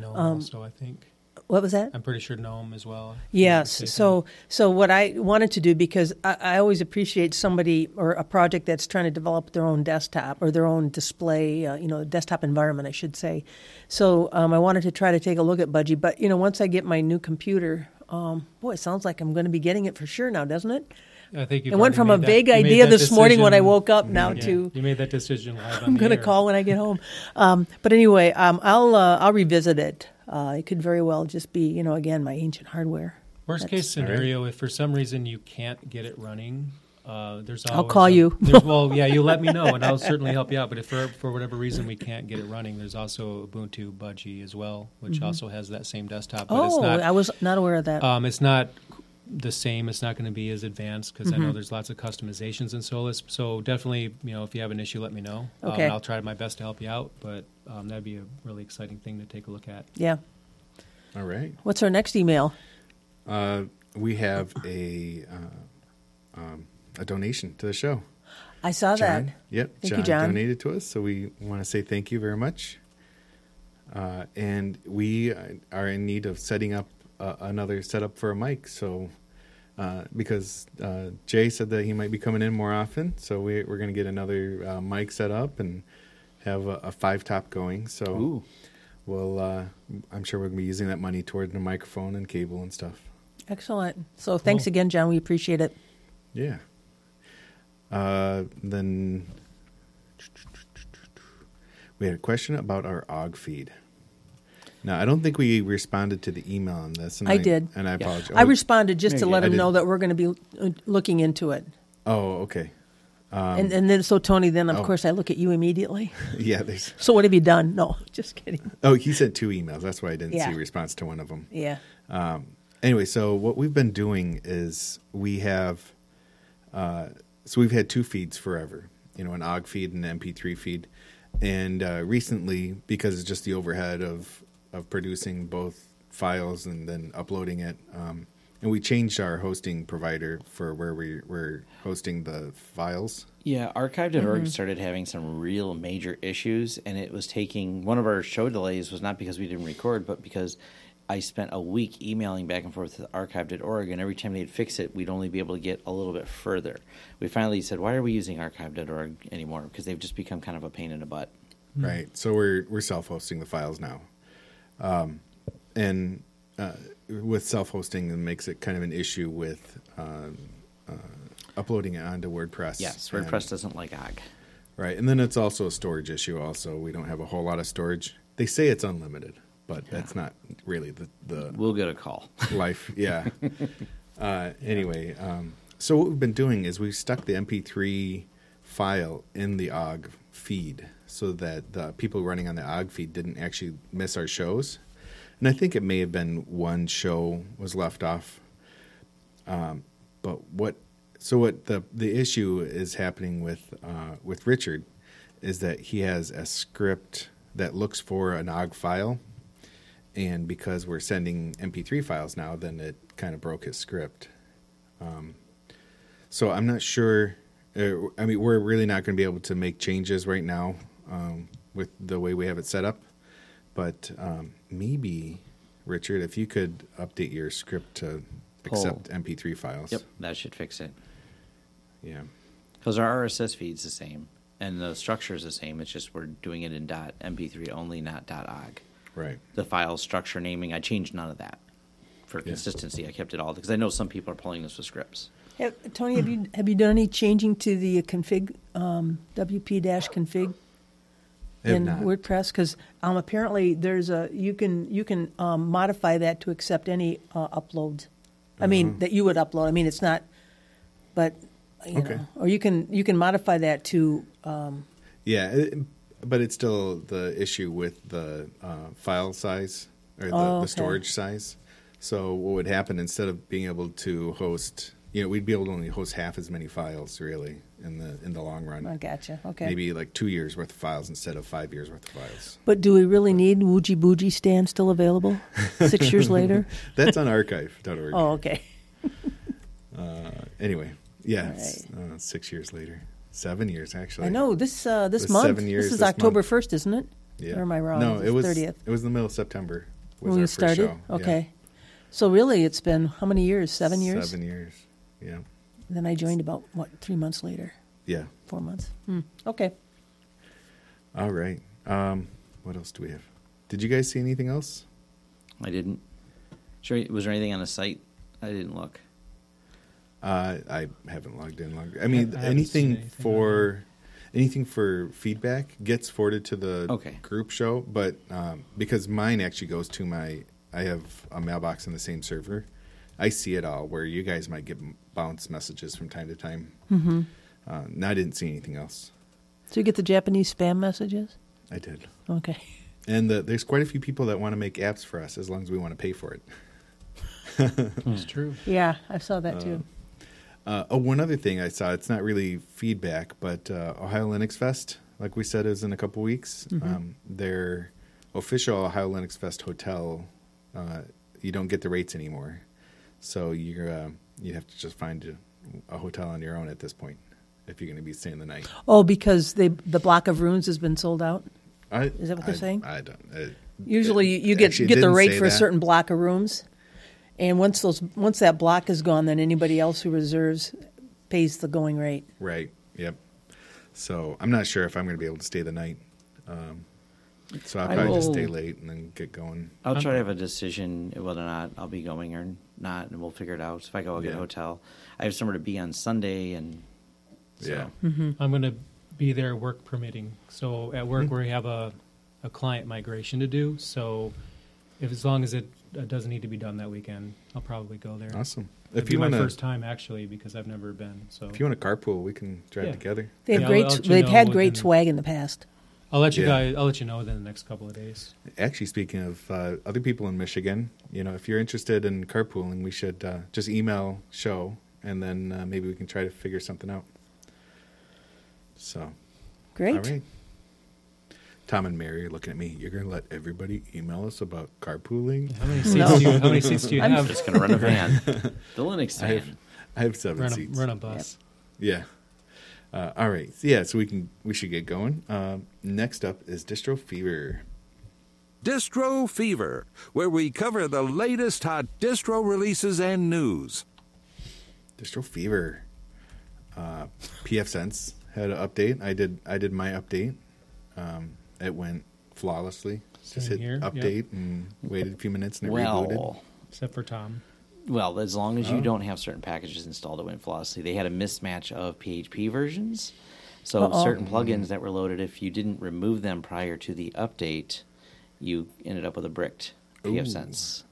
Gnome Um, also, I think. What was that? I'm pretty sure Gnome as well. if I'm not Yes. So, so what I wanted to do because I, I always appreciate somebody or a project that's trying to develop their own desktop or their own display, uh, you know, desktop environment, I should say. So, um, I wanted to try to take a look at Budgie, but you know, once I get my new computer, um, boy, it sounds like I'm going to be getting it for sure now, doesn't it? I think you've It went from a that- vague you idea that this morning when I woke up now Yeah, to you made that decision live [laughs] on I'm going to call when I get home. Um, but anyway, um, I'll uh, I'll revisit it. Uh, it could very well just be, you know, again, my ancient hardware. Worst That's- case scenario, if for some reason you can't get it running, uh, there's I'll call a- you. [laughs] well, yeah, you let me know, and I'll certainly help you out. But if for for whatever reason we can't get it running, there's also Ubuntu Budgie as well, which also has that same desktop. But it's Mm-hmm. Oh, not, I was not aware of that. um, it's not the same. It's not going to be as advanced because I know Mm-hmm. there's lots of customizations in Solus. So definitely, you know, if you have an issue, let me know. Um, Okay. and I'll try my best to help you out. But um, that'd be a really exciting thing to take a look at. yeah. all right. What's our next email? Uh, we have a uh, um, a donation to the show. I saw John, that. yep, Thank John, you, John. donated to us, so we want to say thank you very much. Uh, and we uh, are in need of setting up uh, another setup for a mic. So, uh, because uh, Jay said that he might be coming in more often, so we, we're going to get another uh, mic set up and have a, a five top going. So, Ooh. we'll uh, I'm sure we're going to be using that money toward the microphone and cable and stuff. Excellent. So thanks Cool. again, John. We appreciate it. Yeah. Uh, then we had a question about our Ogg feed. Now, I don't think we responded to the email on this. And I did. and I apologize. I responded just Yeah, to yeah, let I him know that we're going to be uh, looking into it. Oh, okay. and, and then, so Tony, then of oh. course I look at you immediately. [laughs] Yeah. There's. So what have you done? No, [laughs] just kidding. Oh, he sent two emails. That's why I didn't Yeah. see a response to one of them. Yeah. Um, anyway, so what we've been doing is we have, uh, so we've had two feeds forever, you know, an Ogg feed and an MP3 feed. And uh, recently, because it's just the overhead of, of producing both files and then uploading it, um, and we changed our hosting provider for where we were hosting the files. Yeah, archive.org started having some real major issues, and it was taking one of our show delays was not because we didn't record, but because I spent a week emailing back and forth with archive.org, and every time they'd fix it, we'd only be able to get a little bit further. We finally said, "Why are we using archive.org anymore?" Because they've just become kind of a pain in the butt. right? So we're we're self-hosting the files now, um, and uh, with self-hosting, it makes it kind of an issue with um, uh, uploading it onto WordPress. Yes, and- WordPress doesn't like Ogg. right? And then it's also a storage issue. Also, we don't have a whole lot of storage. They say it's unlimited, but that's not really the the We'll get a call. [laughs] life. Yeah. [laughs] uh, anyway, um, so what we've been doing is we've stuck the MP3 file in the Ogg feed so that the people running on the Ogg feed didn't actually miss our shows. And I think it may have been one show was left off. Um, but what? So what the the issue is happening with uh, with Richard is that he has a script that looks for an Ogg file and because we're sending MP3 files now, then it kind of broke his script. Um, so I'm not sure. Uh, I mean, we're really not going to be able to make changes right now um, with the way we have it set up. But um, maybe, Richard, if you could update your script to Pull. accept MP3 files. Yep, that should fix it. Yeah. Because our RSS feed's the same, and the structure is the same. It's just we're doing it in .mp3 only, not .ogg. Right. The file structure naming, I changed none of that for consistency. I kept it all because I know some people are pulling this with scripts. Have, Tony, have you have you done any changing to the config um, WP dash config Have in not. WordPress? Because um, apparently there's a you can you can um, modify that to accept any uh, uploads. I mean Mm-hmm. that you would upload. I mean it's not, but You Okay. know, or you can you can modify that to um, Yeah, it, but it's still the issue with the uh, file size or the, Oh, the storage size. So what would happen instead of being able to host, you know, we'd be able to only host half as many files really in the in the long run. I gotcha. Okay. Maybe like two years worth of files instead of five years worth of files. But do we really need Woogie Boogie stand still available six [laughs] years later? That's on archive.org. Oh, okay. [laughs] Uh, anyway, yeah, it's, uh, six years later, seven years actually. I know this uh, this month. seven years this is this October month. first, isn't it? Yeah. Or am I wrong? No, it was 30th. It was the middle of September. Was when we started. show. Yeah. Okay. So really, it's been how many years? Seven years. Seven years. Yeah. Then I joined about what three months later, Yeah. four months. Hmm. Okay. All right. Um, what else do we have? Did you guys see anything else? I didn't. Sure, was there anything on the site? I didn't look. Uh, I haven't logged in longer. I mean, I anything anything for anything for feedback gets forwarded to the Okay. group show, but um, because mine actually goes to my, I have a mailbox on the same server. I see it all. Where you guys might get bounce messages from time to time. Mm-hmm. Uh, and I didn't see anything else. So you get the Japanese spam messages. I did, Okay. and the, there's quite a few people that want to make apps for us as long as we want to pay for it. [laughs] It's true. Yeah, I saw that too. Uh, oh, one other thing I saw. It's not really feedback, but uh, Ohio Linux Fest, like we said, is in a couple weeks. Um, their official Ohio Linux Fest hotel, uh, you don't get the rates anymore, so you're uh, you have to just find a, a hotel on your own at this point if you're going to be staying the night. Oh, because they the block of rooms has been sold out. I, Is that what they're I- saying? I don't. uh, Usually, you, it- you get actually, get the rate say for a certain block of rooms, and once those once that block is gone, then anybody else who reserves pays the going rate. Right. Yep. So I'm not sure if I'm going to be able to stay the night. Um, so I'll I probably just stay late and then get going. I'll try to have a decision whether or not I'll be going or not, and we'll figure it out. If I go, I'll get Yeah. a hotel. I have somewhere to be on Sunday, and so, Yeah. I'm going to be there work permitting. So at work we have a, a client migration to do. So if as long as it uh, doesn't need to be done that weekend, I'll probably go there. Awesome. It'll If you want to, first time actually because I've never been. So if you want to carpool, we can drive Yeah. together. They have Yeah, I'll- great. I'll they've had great swag in the past. I'll let you Yeah. guys. I'll let you know within the next couple of days. Actually, speaking of uh, other people in Michigan, you know, if you're interested in carpooling, we should uh, just email show, and then uh, maybe we can try to figure something out. So, Great. all right. Tom and Mary are looking at me. You're going to let everybody email us about carpooling? How many [laughs] seats No. do you? How many seats do you I'm have? just gonna run a van, [laughs] the Linux I have. I have seven Run a, seats. run a bus. Yeah. Uh, all right. Yeah. So we can we should get going. Um, next up is Distro Fever. Distro Fever, where we cover the latest hot distro releases and news. Distro Fever. Uh, pfSense had an update. I did. I did my update. Um, it went flawlessly. Just hit here, yep. update and waited a few minutes and it rebooted. Except for Tom. Well, as long as you Oh. don't have certain packages installed, it went flawlessly. They had a mismatch of PHP versions, so Uh-oh. certain plugins that were loaded, if you didn't remove them prior to the update, you ended up with a bricked Ooh. pfSense.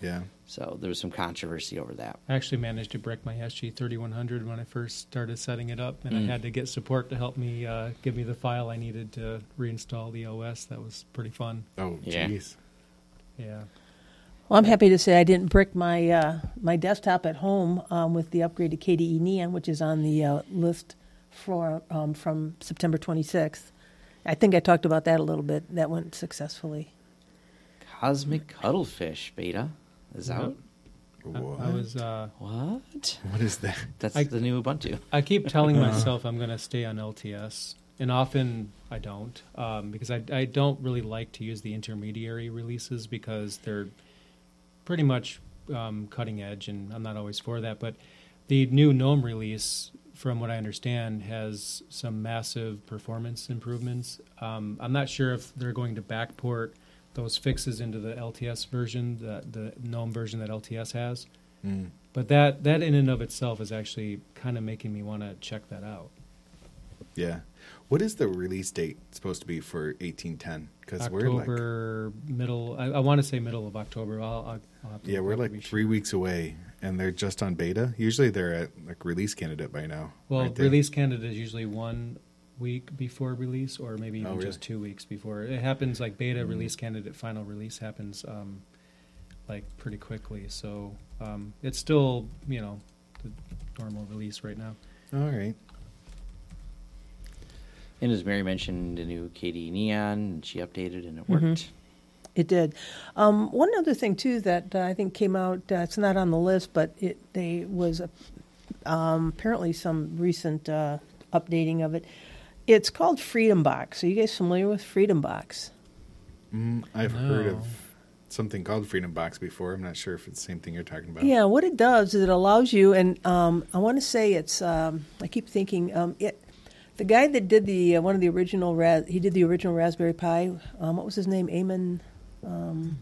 Yeah. So there was some controversy over that. I actually managed to break my SG3100 when I first started setting it up, and Mm. I had to get support to help me uh, give me the file I needed to reinstall the OS. That was pretty fun. Oh, Yeah. jeez. Yeah. Well, I'm happy to say I didn't brick my uh, my desktop at home um, with the upgrade to KDE Neon, which is on the uh, list for um, from September 26th. I think I talked about that a little bit. That went successfully. Cosmic Cuttlefish beta is Yep. out. I, What? I was. Uh, What? what is that? That's I- the new Ubuntu. I keep telling [laughs] Uh-huh. myself I'm going to stay on LTS, and often I don't um, because I, I don't really like to use the intermediary releases because they're pretty much um, cutting edge, and I'm not always for that. But the new GNOME release, from what I understand, has some massive performance improvements. Um, I'm not sure if they're going to backport those fixes into the LTS version, the, the GNOME version that LTS has. Mm. But that that in and of itself is actually kind of making me want to check that out. Yeah. What is the release date supposed to be for 1810? Because we're like October middle. I, I want to say middle of October. I'll, I'll, I'll have to yeah, we're like to be three weeks away, and they're just on beta. Usually they're at like release candidate by now. Well, aren't release candidate is usually one week before release, or maybe even Oh, really? just two weeks before. It happens like beta release candidate, final release happens um, like pretty quickly. So um, it's still you know the normal release right now. All right. And as Mary mentioned, the new KDE Neon, she updated and it Mm-hmm. worked. It did. Um, one other thing too that uh, I think came out. Uh, it's not on the list, but it they was a, um, apparently some recent uh, updating of it. It's called Freedom Box. Are you guys familiar with Freedom Box? Mm, I've heard of something called Freedom Box before. I'm not sure if it's the same thing you're talking about. Yeah, what it does is it allows you, and um, I want to say it's. Um, I keep thinking um, it. The guy that did the uh, one of the original, Ra- he did the original Raspberry Pi. Um, what was his name? Eamon.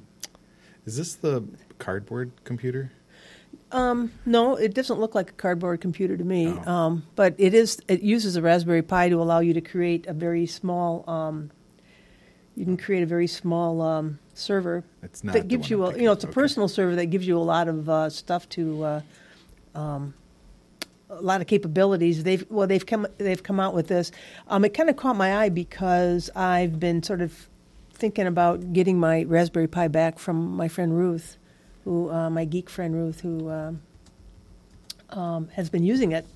Is this the cardboard computer? Um, no, it doesn't look like a cardboard computer to me. Oh. Um, but it is. It uses a Raspberry Pi to allow you to create a very small. Um, you can create a very small um, server It's not. that gives you a. You know, it's a Okay. personal server that gives you a lot of uh, stuff to. Uh, um, a lot of capabilities. They've well, they've come they've come out with this. Um, it kind of caught my eye because I've been sort of thinking about getting my Raspberry Pi back from my friend Ruth, who uh, my geek friend Ruth, who um, um, has been using it.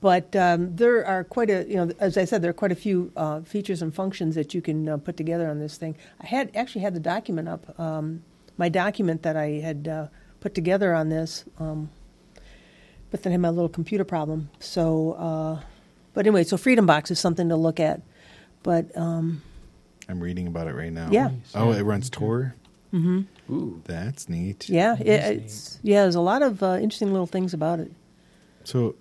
But um, there are quite a you know, as I said, there are quite a few uh, features and functions that you can uh, put together on this thing. I had actually had the document up, um, my document that I had uh, put together on this. Um, but then I had my little computer problem. So, uh, but anyway, so Freedom Box is something to look at. But um, I'm reading about it right now. Yeah. Oh, Yeah. it runs Tor. Mm-hmm. Ooh. That's neat. yeah, it, That's it's yeah, there's a lot of uh, interesting little things about it. So,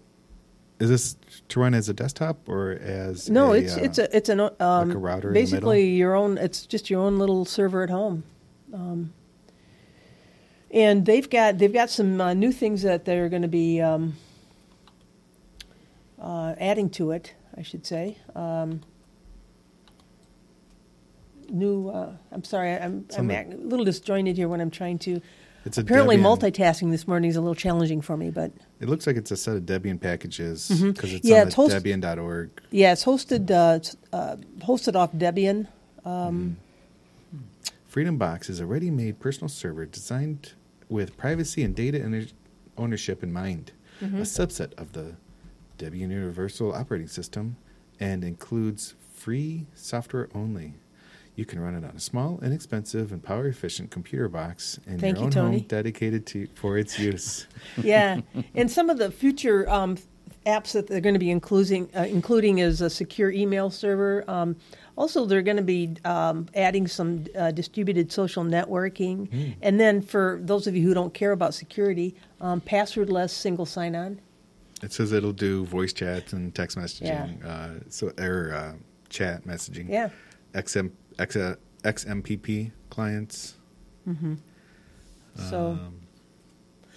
is this to run as a desktop or as No, a, it's uh, it's a it's an um, like a router in the basically your own. It's just your own little server at home. Um, and they've got they've got some uh, new things that they're going to be um, uh, adding to it. I should say. Um, new. Uh, I'm sorry. I'm, I'm a little disjointed here when I'm trying to. It's Apparently, Debian- multitasking this morning is a little challenging for me, but It looks like it's a set of Debian packages because it's Yeah, on it's the host- Debian.org. yeah, it's hosted uh, it's, uh, hosted off Debian. Um, Freedom Box is a ready-made personal server designed with privacy and data owner- ownership in mind. Mm-hmm. A subset of the Debian Universal Operating System and includes free software only. You can run it on a small, inexpensive, and power-efficient computer box in Thank your you, own Tony. home dedicated to for its use. [laughs] yeah, and some of the future um, apps that they're going to be including uh, including is a secure email server. Um, also, they're going to be um, adding some uh, distributed social networking, and then for those of you who don't care about security, um, passwordless single sign-on. It says it'll do voice chat and text messaging, uh, so or uh, chat messaging. Yeah. XM, X, uh, XMPP clients. So. Um,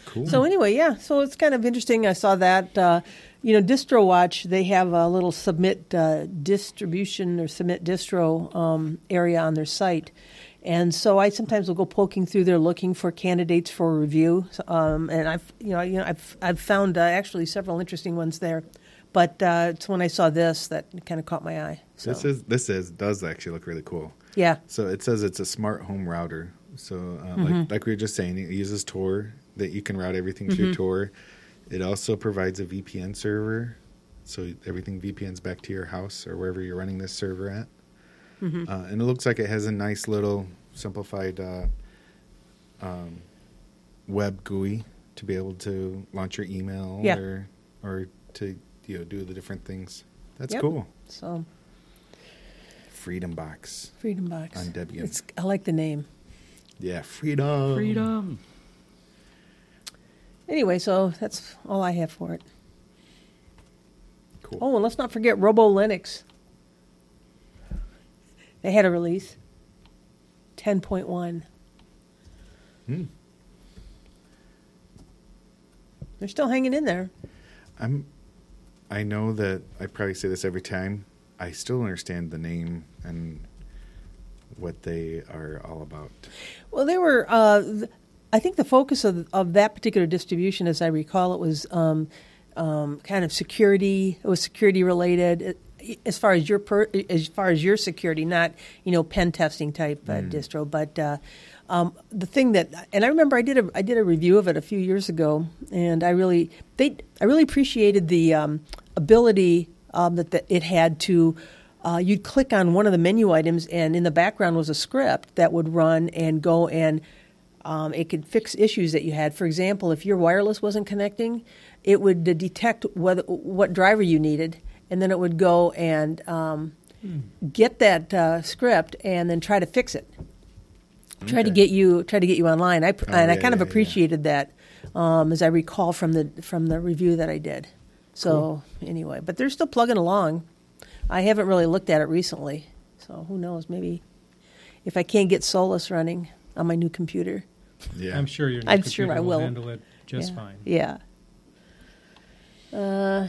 cool. So anyway, yeah. So it's kind of interesting. I saw that. Uh, you know, DistroWatch they have a little submit uh, distribution or submit distro um, area on their site, and so I sometimes will go poking through there looking for candidates for review. Um, and I've you know you know I've I've found uh, actually several interesting ones there, but uh, it's when I saw this that kind of caught my eye. So This is this is does actually look really cool. yeah. So it says it's a smart home router. So uh, Mm-hmm. like like we were just saying, it uses Tor that you can route everything Mm-hmm. through Tor. It also provides a VPN server, so everything VPNs back to your house or wherever you're running this server at. Mm-hmm. Uh, and it looks like it has a nice little simplified uh, um, web GUI to be able to launch your email Yeah. or or to you know do the different things. That's Yep. cool. So Freedom Box. Freedom Box On Debian. It's, I like the name. Yeah, freedom. Freedom. Anyway, so that's all I have for it. Cool. Oh, and let's not forget Robo Linux. They had a release. 10.1. Hmm. They're still hanging in there. I'm. I know that I probably say this every time. I still understand the name and what they are all about. Well, they were. Uh, th- I think the focus of of that particular distribution, as I recall, it was um, um, kind of security. It was security related. It, as far as your per, as far as your security, not you know pen testing type uh, distro, but uh, um, the thing that and I remember I did a I did a review of it a few years ago, and I really they I really appreciated the um, ability um, that, that it had to. Uh, you'd click on one of the menu items, and in the background was a script that would run and go and um, it could fix issues that you had. For example, if your wireless wasn't connecting, it would detect whether, what driver you needed, and then it would go and um, get that uh, script and then try to fix it. Try to get you try to get you online. I, Oh, and I yeah, kind of yeah, yeah. appreciated that, um, as I recall from the from the review that I did. So anyway, but they're still plugging along. I haven't really looked at it recently, so who knows? Maybe if I can't get Solus running on my new computer, Yeah. I'm sure your new I'm sure computer I will. handle it just yeah. fine. Yeah. Uh,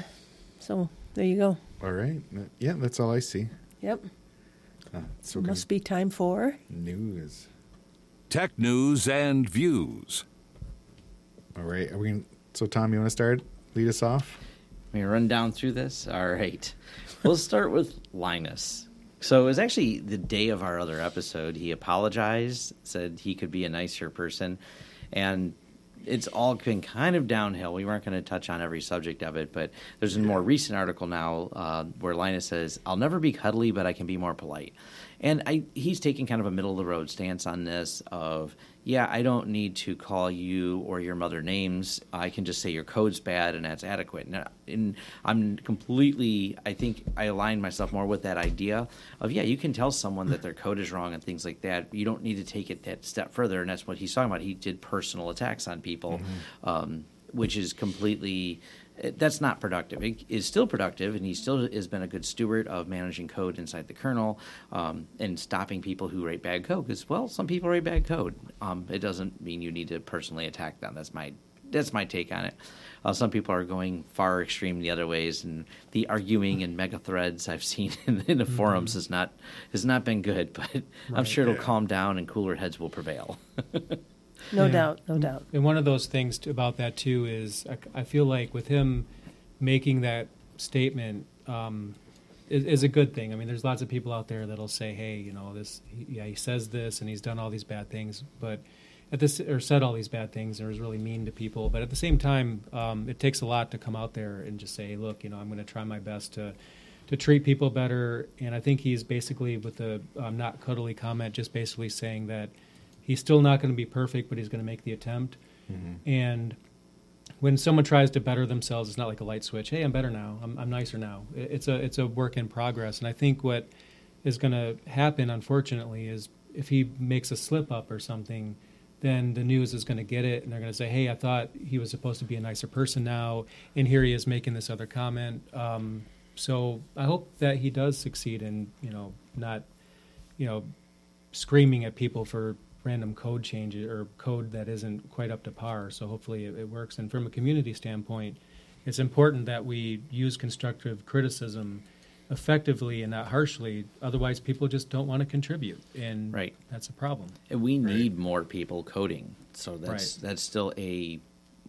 so there you go. All right. Yeah, that's all I see. Yep. Uh, so Must be time for. news. Tech news and views. All right. Are we? Gonna, so Tom, you want to start? Lead us off. Let me run down through this. All right. We'll start with Linus. So it was actually the day of our other episode. He apologized, said he could be a nicer person, and it's all been kind of downhill. We weren't going to touch on every subject of it, but there's a more recent article now uh, where Linus says, "I'll never be cuddly, but I can be more polite." And I, he's taking kind of a middle of the road stance on this. Of yeah, I don't need to call you or your mother names. I can just say your code's bad, and that's adequate. And, and I'm completely. I think I align myself more with that idea of yeah, you can tell someone that their code is wrong and things like that. You don't need to take it that step further, and that's what he's talking about. He did personal attacks on people, um, which is completely. That's not productive. It is still productive, and he still has been a good steward of managing code inside the kernel um, and stopping people who write bad code. Because well, some people write bad code. Um, it doesn't mean you need to personally attack them. That's my that's my take on it. Uh, some people are going far extreme the other ways, and the arguing and mega threads I've [laughs] seen in, in the forums has not has not been good. [laughs] But I'm sure it'll calm down, and cooler heads will prevail. [laughs] No Yeah. doubt. No doubt. And one of those things t- about that too is I, I feel like with him making that statement um, is, is a good thing. I mean, there's lots of people out there that'll say, "Hey, you know, this, he, yeah, he says this and he's done all these bad things," but at this or said all these bad things or is really mean to people. But at the same time, um, it takes a lot to come out there and just say, "Look, you know, I'm going to try my best to." To treat people better, and I think he's basically with the um, not cuddly comment, just basically saying that he's still not going to be perfect, but he's going to make the attempt. And when someone tries to better themselves, it's not like a light switch. Hey, I'm better now. I'm, I'm nicer now. It's a it's a work in progress. And I think what is going to happen, unfortunately, is if he makes a slip up or something, then the news is going to get it, and they're going to say, "Hey, I thought he was supposed to be a nicer person now, and here he is making this other comment." Um, so I hope that he does succeed in you know not you know screaming at people for random code changes or code that isn't quite up to par. So hopefully it, it works. And from a community standpoint, it's important that we use constructive criticism effectively and not harshly. Otherwise, people just don't want to contribute, and Right. that's a problem. And we need more people coding. So that's Right. that's still a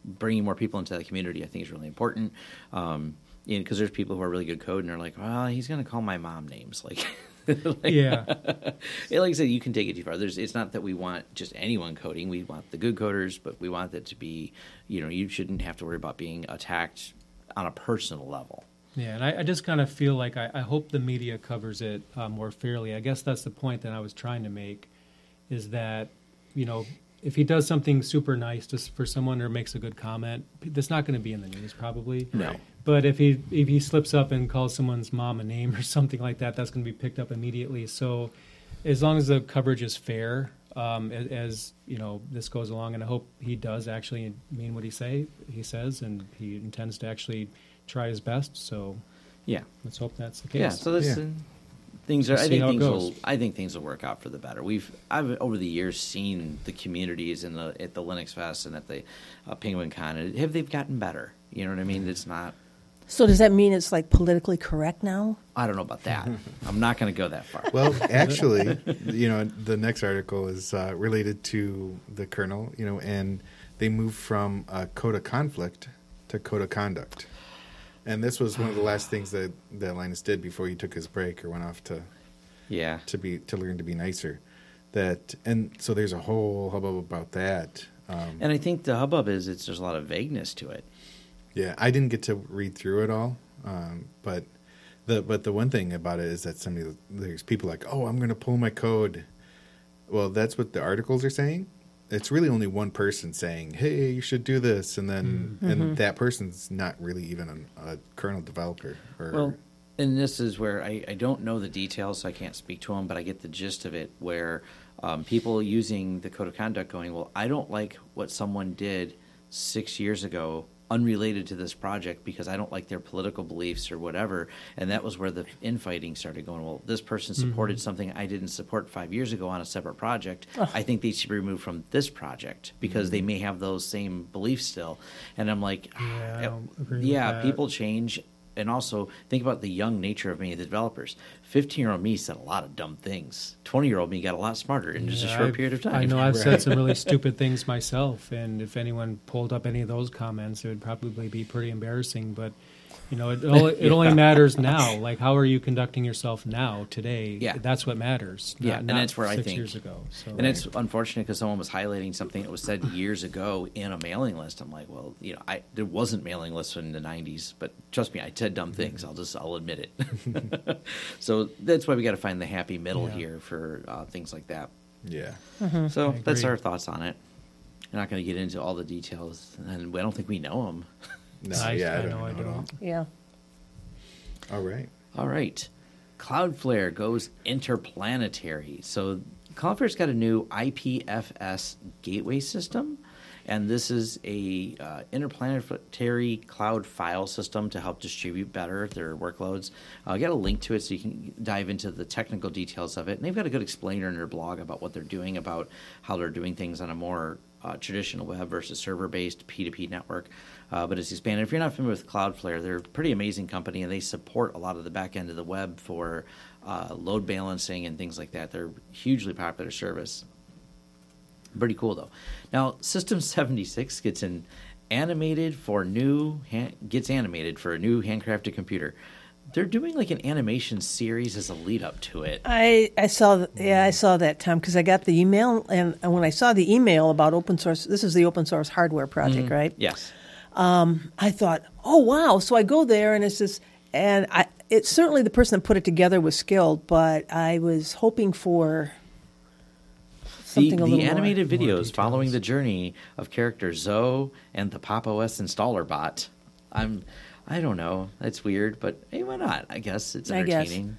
bringing more people into the community. I think is really important. Um, because there's people who are really good code and they're like, well, he's going to call my mom names, like. [laughs] [laughs] like- [laughs] Yeah, [laughs] like I said, you can take it too far. There's, it's not that we want just anyone coding. We want the good coders, but we want it to be, you know, you shouldn't have to worry about being attacked on a personal level. yeah. And I, I just kind of feel like I, I hope the media covers it uh, more fairly. I guess that's the point that I was trying to make, is that you know if he does something super nice just for someone or makes a good comment, that's not going to be in the news probably. No. But if he if he slips up and calls someone's mom a name [laughs] or something like that, that's going to be picked up immediately. So, as long as the coverage is fair, um, as, as you know, this goes along, and I hope he does actually mean what he say he says, and he intends to actually try his best. So Yeah. let's hope that's the case. Yeah, so this Yeah. Things are. We'll I think things will. I think things will work out for the better. We've I've over the years seen the communities in the at the Linux Fest and at the uh, Penguicon. Have they've gotten better? You know what I mean? It's not. So does that mean it's like politically correct now? I don't know about that. [laughs] I'm not going to go that far. Well, actually, [laughs] you know, the next article is uh, related to the kernel, you know, and they moved from uh, code of conflict to code of conduct. And this was one of the last things that, that Linus did before he took his break or went off to Yeah. to be to learn to be nicer. That and so there's a whole hubbub about that. Um, And I think the hubbub is it's there's a lot of vagueness to it. Yeah, I didn't get to read through it all, um, but the but the one thing about it is that somebody there's people like, oh, I'm going to pull my code. Well, that's what the articles are saying. It's really only one person saying, "Hey, you should do this," and then and that person's not really even an, a kernel developer. Or Well, and this is where I, I don't know the details, so I can't speak to them, but I get the gist of it. Where um, people using the code of conduct going, well, I don't like what someone did six years ago, unrelated to this project, because I don't like their political beliefs or whatever. And that was where the infighting started going. Well, this person mm-hmm. supported something I didn't support five years ago on a separate project. I think they should be removed from this project because they mm-hmm. may have those same beliefs still. And I'm like, Yeah, I ah, don't agree with yeah, people change and also think about the young nature of many of the developers. 15 year old me said a lot of dumb things. 20 year old me got a lot smarter in just a short I've- period of time. I know I've [laughs] said some really stupid things myself, and if anyone pulled up any of those comments, it would probably be pretty embarrassing. But you know, it, only, it only [laughs] matters now. Like, how are you conducting yourself now, today? Yeah. that's what matters. Yeah, and not that's where I six think- years ago. So and it's unfortunate because someone was highlighting something that was said years ago in a mailing list. I'm like, well, you know, I there wasn't mailing lists in the '90s, but trust me, I said dumb things. I'll just I'll admit it. [laughs] [laughs] so that's why we got to find the happy middle Yeah. here for uh, things like that. yeah, So that's our thoughts on it. We're not going to get into all the details, and I don't think we know them. No, I, yeah, I, I don't know know I don't. Yeah. All right, All right. Cloudflare goes interplanetary. So Cloudflare's got a new IPFS gateway system, and this is a uh, interplanetary cloud file system to help distribute better their workloads. I'll get a link to it so you can dive into the technical details of it. And they've got a good explainer in their blog about what they're doing, about how they're doing things on a more uh, traditional web versus server-based P2P network. Uh, but it's expanded. If you're not familiar with Cloudflare, they're a pretty amazing company, and they support a lot of the back end of the web for uh, load balancing and things like that. They're a hugely popular service. Pretty cool though. Now, System 76 gets an animated for new hand, gets animated for a new handcrafted computer. They're doing like an animation series as a lead up to it. I, I saw yeah I saw that Tom because I got the email and, and when I saw the email about open source this is the open source hardware project right Yes. I thought oh wow so I go there and it's just and I it's certainly the person that put it together was skilled but I was hoping for The, something a the animated More videos details. following the journey of character Zoe and the Pop OS installer bot. I'm, I don't know. That's weird, but hey, why not? I guess it's I guess. entertaining.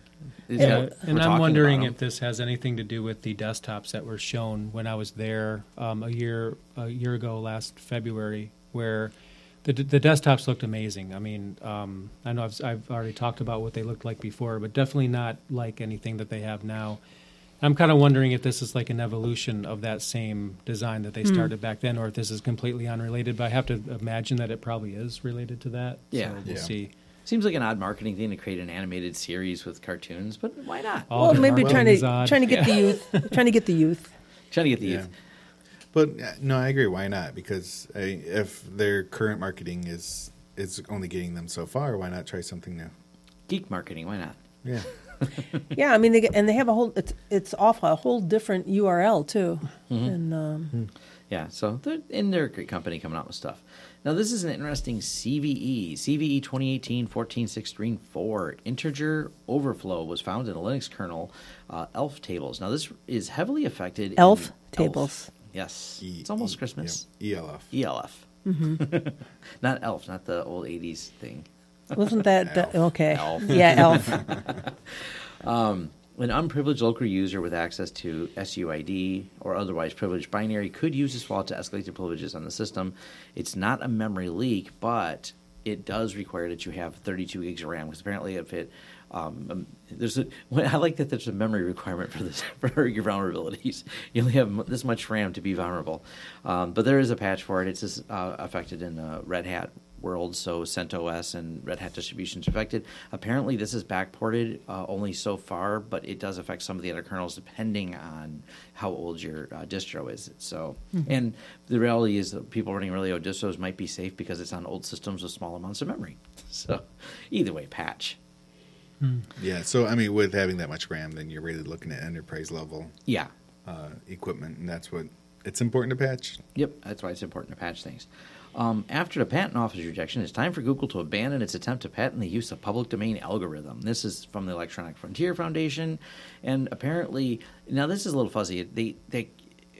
Yeah, Yeah, and I'm wondering if this has anything to do with the desktops that were shown when I was there um, a year a year ago last February, where the the desktops looked amazing. I mean, um, I know I've, I've already talked about what they looked like before, but definitely not like anything that they have now. I'm kind of wondering if this is like an evolution of that same design that they Hmm. started back then, or if this is completely unrelated. But I have to imagine that it probably is related to that. Yeah. so we'll Yeah. see. Seems like an odd marketing thing to create an animated series with cartoons, but why not? All well maybe trying marketing is to trying to get the youth trying to get the youth [laughs] Trying to get the yeah. youth. But uh, no, I agree. Why not? Because uh, if their current marketing is is only getting them so far, why not try something new? geek marketing. Why not? Yeah, [laughs] yeah I mean they get, and they have a whole it's it's off a whole different URL too Mm-hmm. and um, Yeah, so they're and they're a great company coming out with stuff. Now this is an interesting E. CVE, CVE 2018-14.16.4 integer overflow was found in a Linux kernel uh, ELF tables. Now this is heavily affected. in ELF tables. Yes, E- it's almost E- Christmas. yeah, ELF. ELF, [laughs] not ELF, not the old '80s thing. wasn't that the, okay Elf. [laughs] yeah elf [laughs] um, An unprivileged local user with access to SUID or otherwise privileged binary could use this wallet to escalate the privileges on the system. It's not a memory leak, but it does require that you have 32 gigs of RAM because apparently if it um, um, there's a [laughs] I like that there's a memory requirement for this [laughs] for your vulnerabilities. You only have this much RAM to be vulnerable, um, but there is a patch for it. It's just, uh, affected in uh, Red Hat world, so CentOS and Red Hat distributions affected. Apparently, this is backported uh, only so far, but it does affect some of the other kernels depending on how old your uh, distro is. So, and the reality is that people running really old distros might be safe because it's on old systems with small amounts of memory. [laughs] So, either way, patch. Yeah. So I mean, with having that much RAM, then you're really looking at enterprise level Yeah, uh, equipment, and that's what it's important to patch. Yep, that's why it's important to patch things. Um, after the patent office rejection, it's time for Google to abandon its attempt to patent the use of public domain algorithm. This is from the Electronic Frontier Foundation, and apparently, now this is a little fuzzy. They they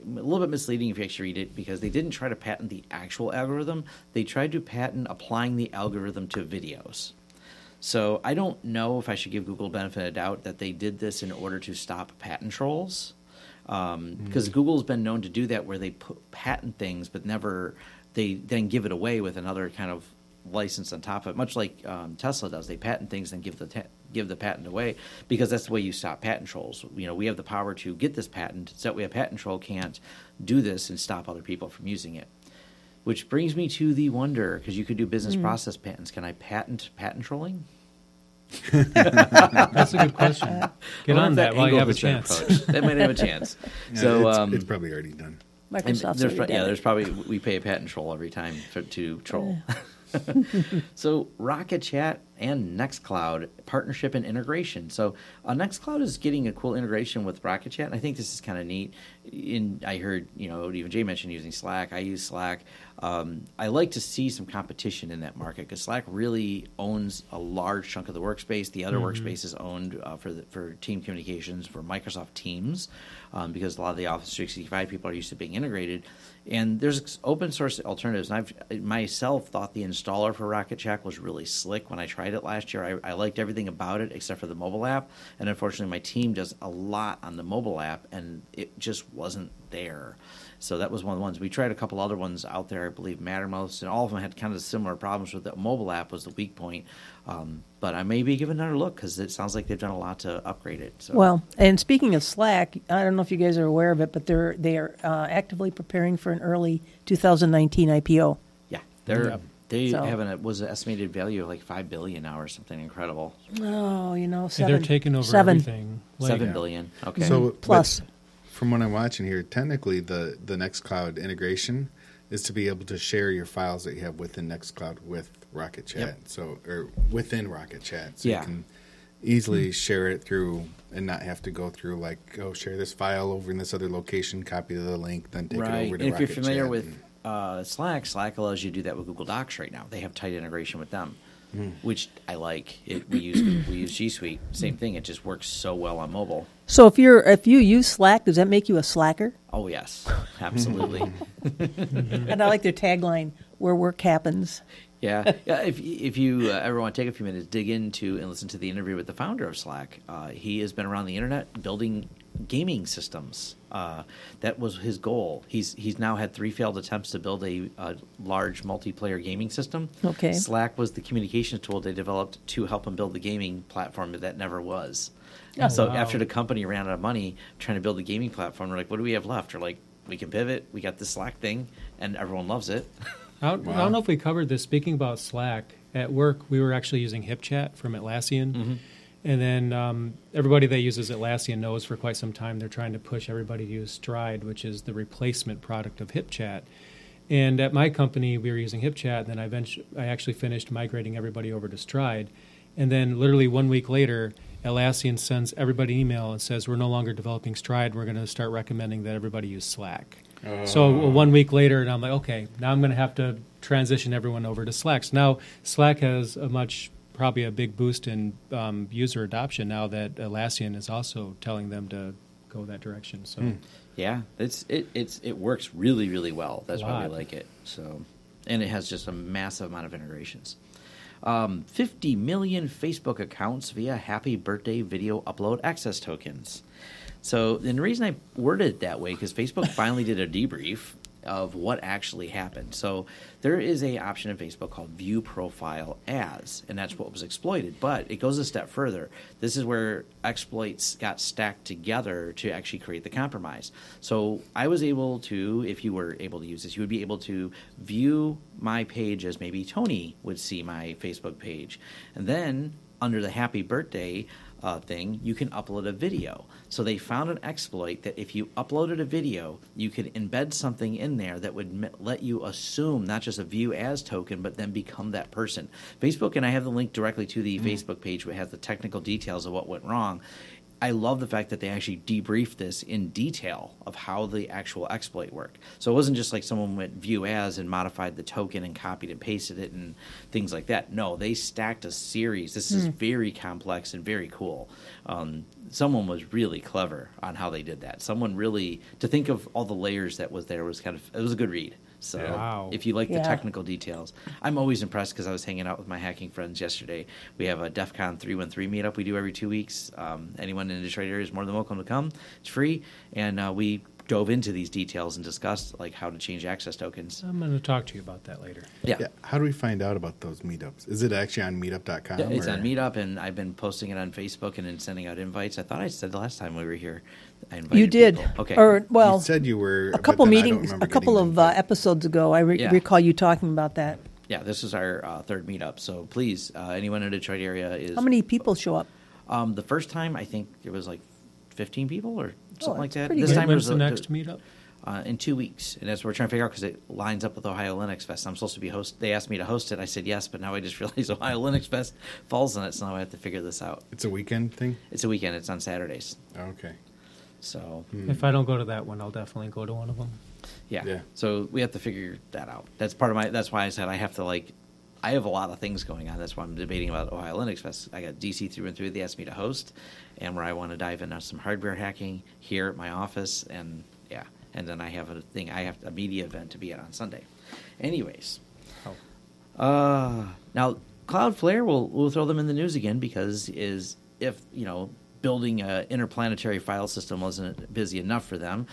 a little bit misleading if you actually read it because they didn't try to patent the actual algorithm. They tried to patent applying the algorithm to videos. So I don't know if I should give Google benefit of doubt that they did this in order to stop patent trolls, um, mm-hmm. because Google's been known to do that where they put patent things but never they then give it away with another kind of license on top of it, much like um, Tesla does. They patent things and give the ta- give the patent away because that's the way you stop patent trolls. You know, we have the power to get this patent, so that way a patent troll can't do this and stop other people from using it. Which brings me to the wonder, because you could do business mm-hmm. process patents. Can I patent patent trolling? That's a good question. [laughs] Get on if that while you have a angle has been chance. they might have a chance. [laughs] Yeah, so it's, um, it's probably already done. Microsoft's there's, already pro- yeah, there's probably we pay a patent troll every time for, to troll. [laughs] [laughs] so Rocket Chat and Nextcloud partnership and integration. So uh, Nextcloud is getting a cool integration with Rocket Chat. And I think this is kind of neat. In I heard you know even Jay mentioned using Slack. I use Slack. Um, I like to see some competition in that market because Slack really owns a large chunk of the workspace. The other workspace is owned uh, for the, for team communications for Microsoft Teams um, because a lot of the Office 365 people are used to being integrated. And there's open source alternatives. And I've myself thought the installer for Rocket Chat was really slick when I tried it last year. I, I liked everything about it except for the mobile app. And unfortunately, my team does a lot on the mobile app, and it just wasn't there. So that was one of the ones we tried. A couple other ones out there, I believe Mattermost, and all of them had kind of similar problems with the mobile app was the weak point. Um, but I may be giving another look because it sounds like they've done a lot to upgrade it. So. Well, and speaking of Slack, I don't know if you guys are aware of it, but they're they are uh, actively preparing for an early 2019 IPO. Yeah, they're Yep. they So- have an was an estimated value of like five billion now or something incredible. Oh, you know, Yeah, seven. they're taking over seven. everything. Like, Seven billion. Okay. So but Plus. from what I'm watching here, technically the the Nextcloud integration is to be able to share your files that you have within Nextcloud with Rocket Chat. Yep. So or within Rocket Chat, so Yeah. you can easily share it through and not have to go through like oh share this file over in this other location, copy the link, then take right. it over to. And to if you're familiar Chat with and- uh, Slack, Slack allows you to do that with Google Docs right now. They have tight integration with them, Hmm. which I like. It, we use we use G Suite. Same thing. It just works so well on mobile. So if you're if you use Slack, does that make you a slacker? Oh yes, [laughs] absolutely. [laughs] and I like their tagline, "Where work happens." Yeah, yeah. If if you uh, ever want to take a few minutes, dig into and listen to the interview with the founder of Slack. Uh, he has been around the internet building gaming systems. Uh, that was his goal. He's he's now had three failed attempts to build a, a large multiplayer gaming system. Okay. Slack was the communications tool they developed to help him build the gaming platform that never was. Oh, so wow. after the company ran out of money trying to build the gaming platform, we're like, what do we have left? We're like, we can pivot. We got this Slack thing, and everyone loves it. [laughs] I don't, I don't know if we covered this. Speaking about Slack, at work we were actually using HipChat from Atlassian, Mm-hmm. And then um, everybody that uses Atlassian knows for quite some time they're trying to push everybody to use Stride, which is the replacement product of HipChat. And at my company, we were using HipChat, and then I, eventually, I actually finished migrating everybody over to Stride. And then, literally one week later, Atlassian sends everybody an email and says, We're no longer developing Stride. We're going to start recommending that everybody use Slack. So uh, one week later, and I'm like, okay, now I'm going to have to transition everyone over to Slack. So now Slack has a much, probably a big boost in um, user adoption now that Atlassian is also telling them to go that direction. So Yeah, it's it it's it works really really well. That's why we like it. So, and it has just a massive amount of integrations. Um, 50 million Facebook accounts via Happy Birthday video upload access tokens. So, and the reason I worded it that way because Facebook finally did a debrief of what actually happened. So there is a option in Facebook called View Profile As, and that's what was exploited. But it goes a step further. This is where exploits got stacked together to actually create the compromise. So I was able to, if you were able to use this, you would be able to view my page as maybe Tony would see my Facebook page, and then under the Happy Birthday uh, thing, you can upload a video. So they found an exploit that if you uploaded a video, you could embed something in there that would m- let you assume not just a view as token, but then become that person. Facebook, and I have the link directly to the Facebook page, which has the technical details of what went wrong. I love the fact that they actually debriefed this in detail of how the actual exploit worked. So it wasn't just like someone went view as and modified the token and copied and pasted it and things like that. No, they stacked a series. This is very complex and very cool. Um, someone was really clever on how they did that. Someone really to think of all the layers that was there was kind of it was a good read. So Wow. if you like the Yeah. technical details, I'm always impressed because I was hanging out with my hacking friends yesterday. We have a DEF CON 313 meetup we do every two weeks. Um, anyone in the Detroit area is more than welcome to come. It's free, and uh, we dove into these details and discussed like how to change access tokens. I'm going to talk to you about that later. Yeah. Yeah. How do we find out about those meetups? Is it actually on meetup.com? Yeah, it's or- on Meetup, and I've been posting it on Facebook and then sending out invites. I thought I said the last time we were here. I invited You did. people. Okay. Or well, you said you were a couple then I don't meetings, a couple of uh, episodes ago. I re- Yeah. recall you talking about that. yeah, this is our uh, third meetup. So please, uh, anyone in the Detroit area is How many people show up? Um, the first time, I think it was like 15 people or something like that. This good. time it When's was the next meetup? uh, in two weeks, and that's what we're trying to figure out because it lines up with Ohio Linux Fest. I'm supposed to be host. They asked me to host it. I said yes, but now I just [laughs] realized Ohio Linux Fest falls on it, so now I have to figure this out. It's a weekend thing? It's a weekend. It's on Saturdays, Okay. So If I don't go to that one, I'll definitely go to one of them. yeah. Yeah. So we have to figure that out. That's part of my. That's why I said I have to like. I have a lot of things going on. That's why I'm debating about Ohio Linux Fest. I got DC through and through. They asked me to host, and where I want to dive into some hardware hacking here at my office, and yeah, and then I have a thing. I have a media event to be at on Sunday. Anyways, uh, now Cloudflare, we'll we'll throw them in the news again because is if you know building a interplanetary file system wasn't busy enough for them,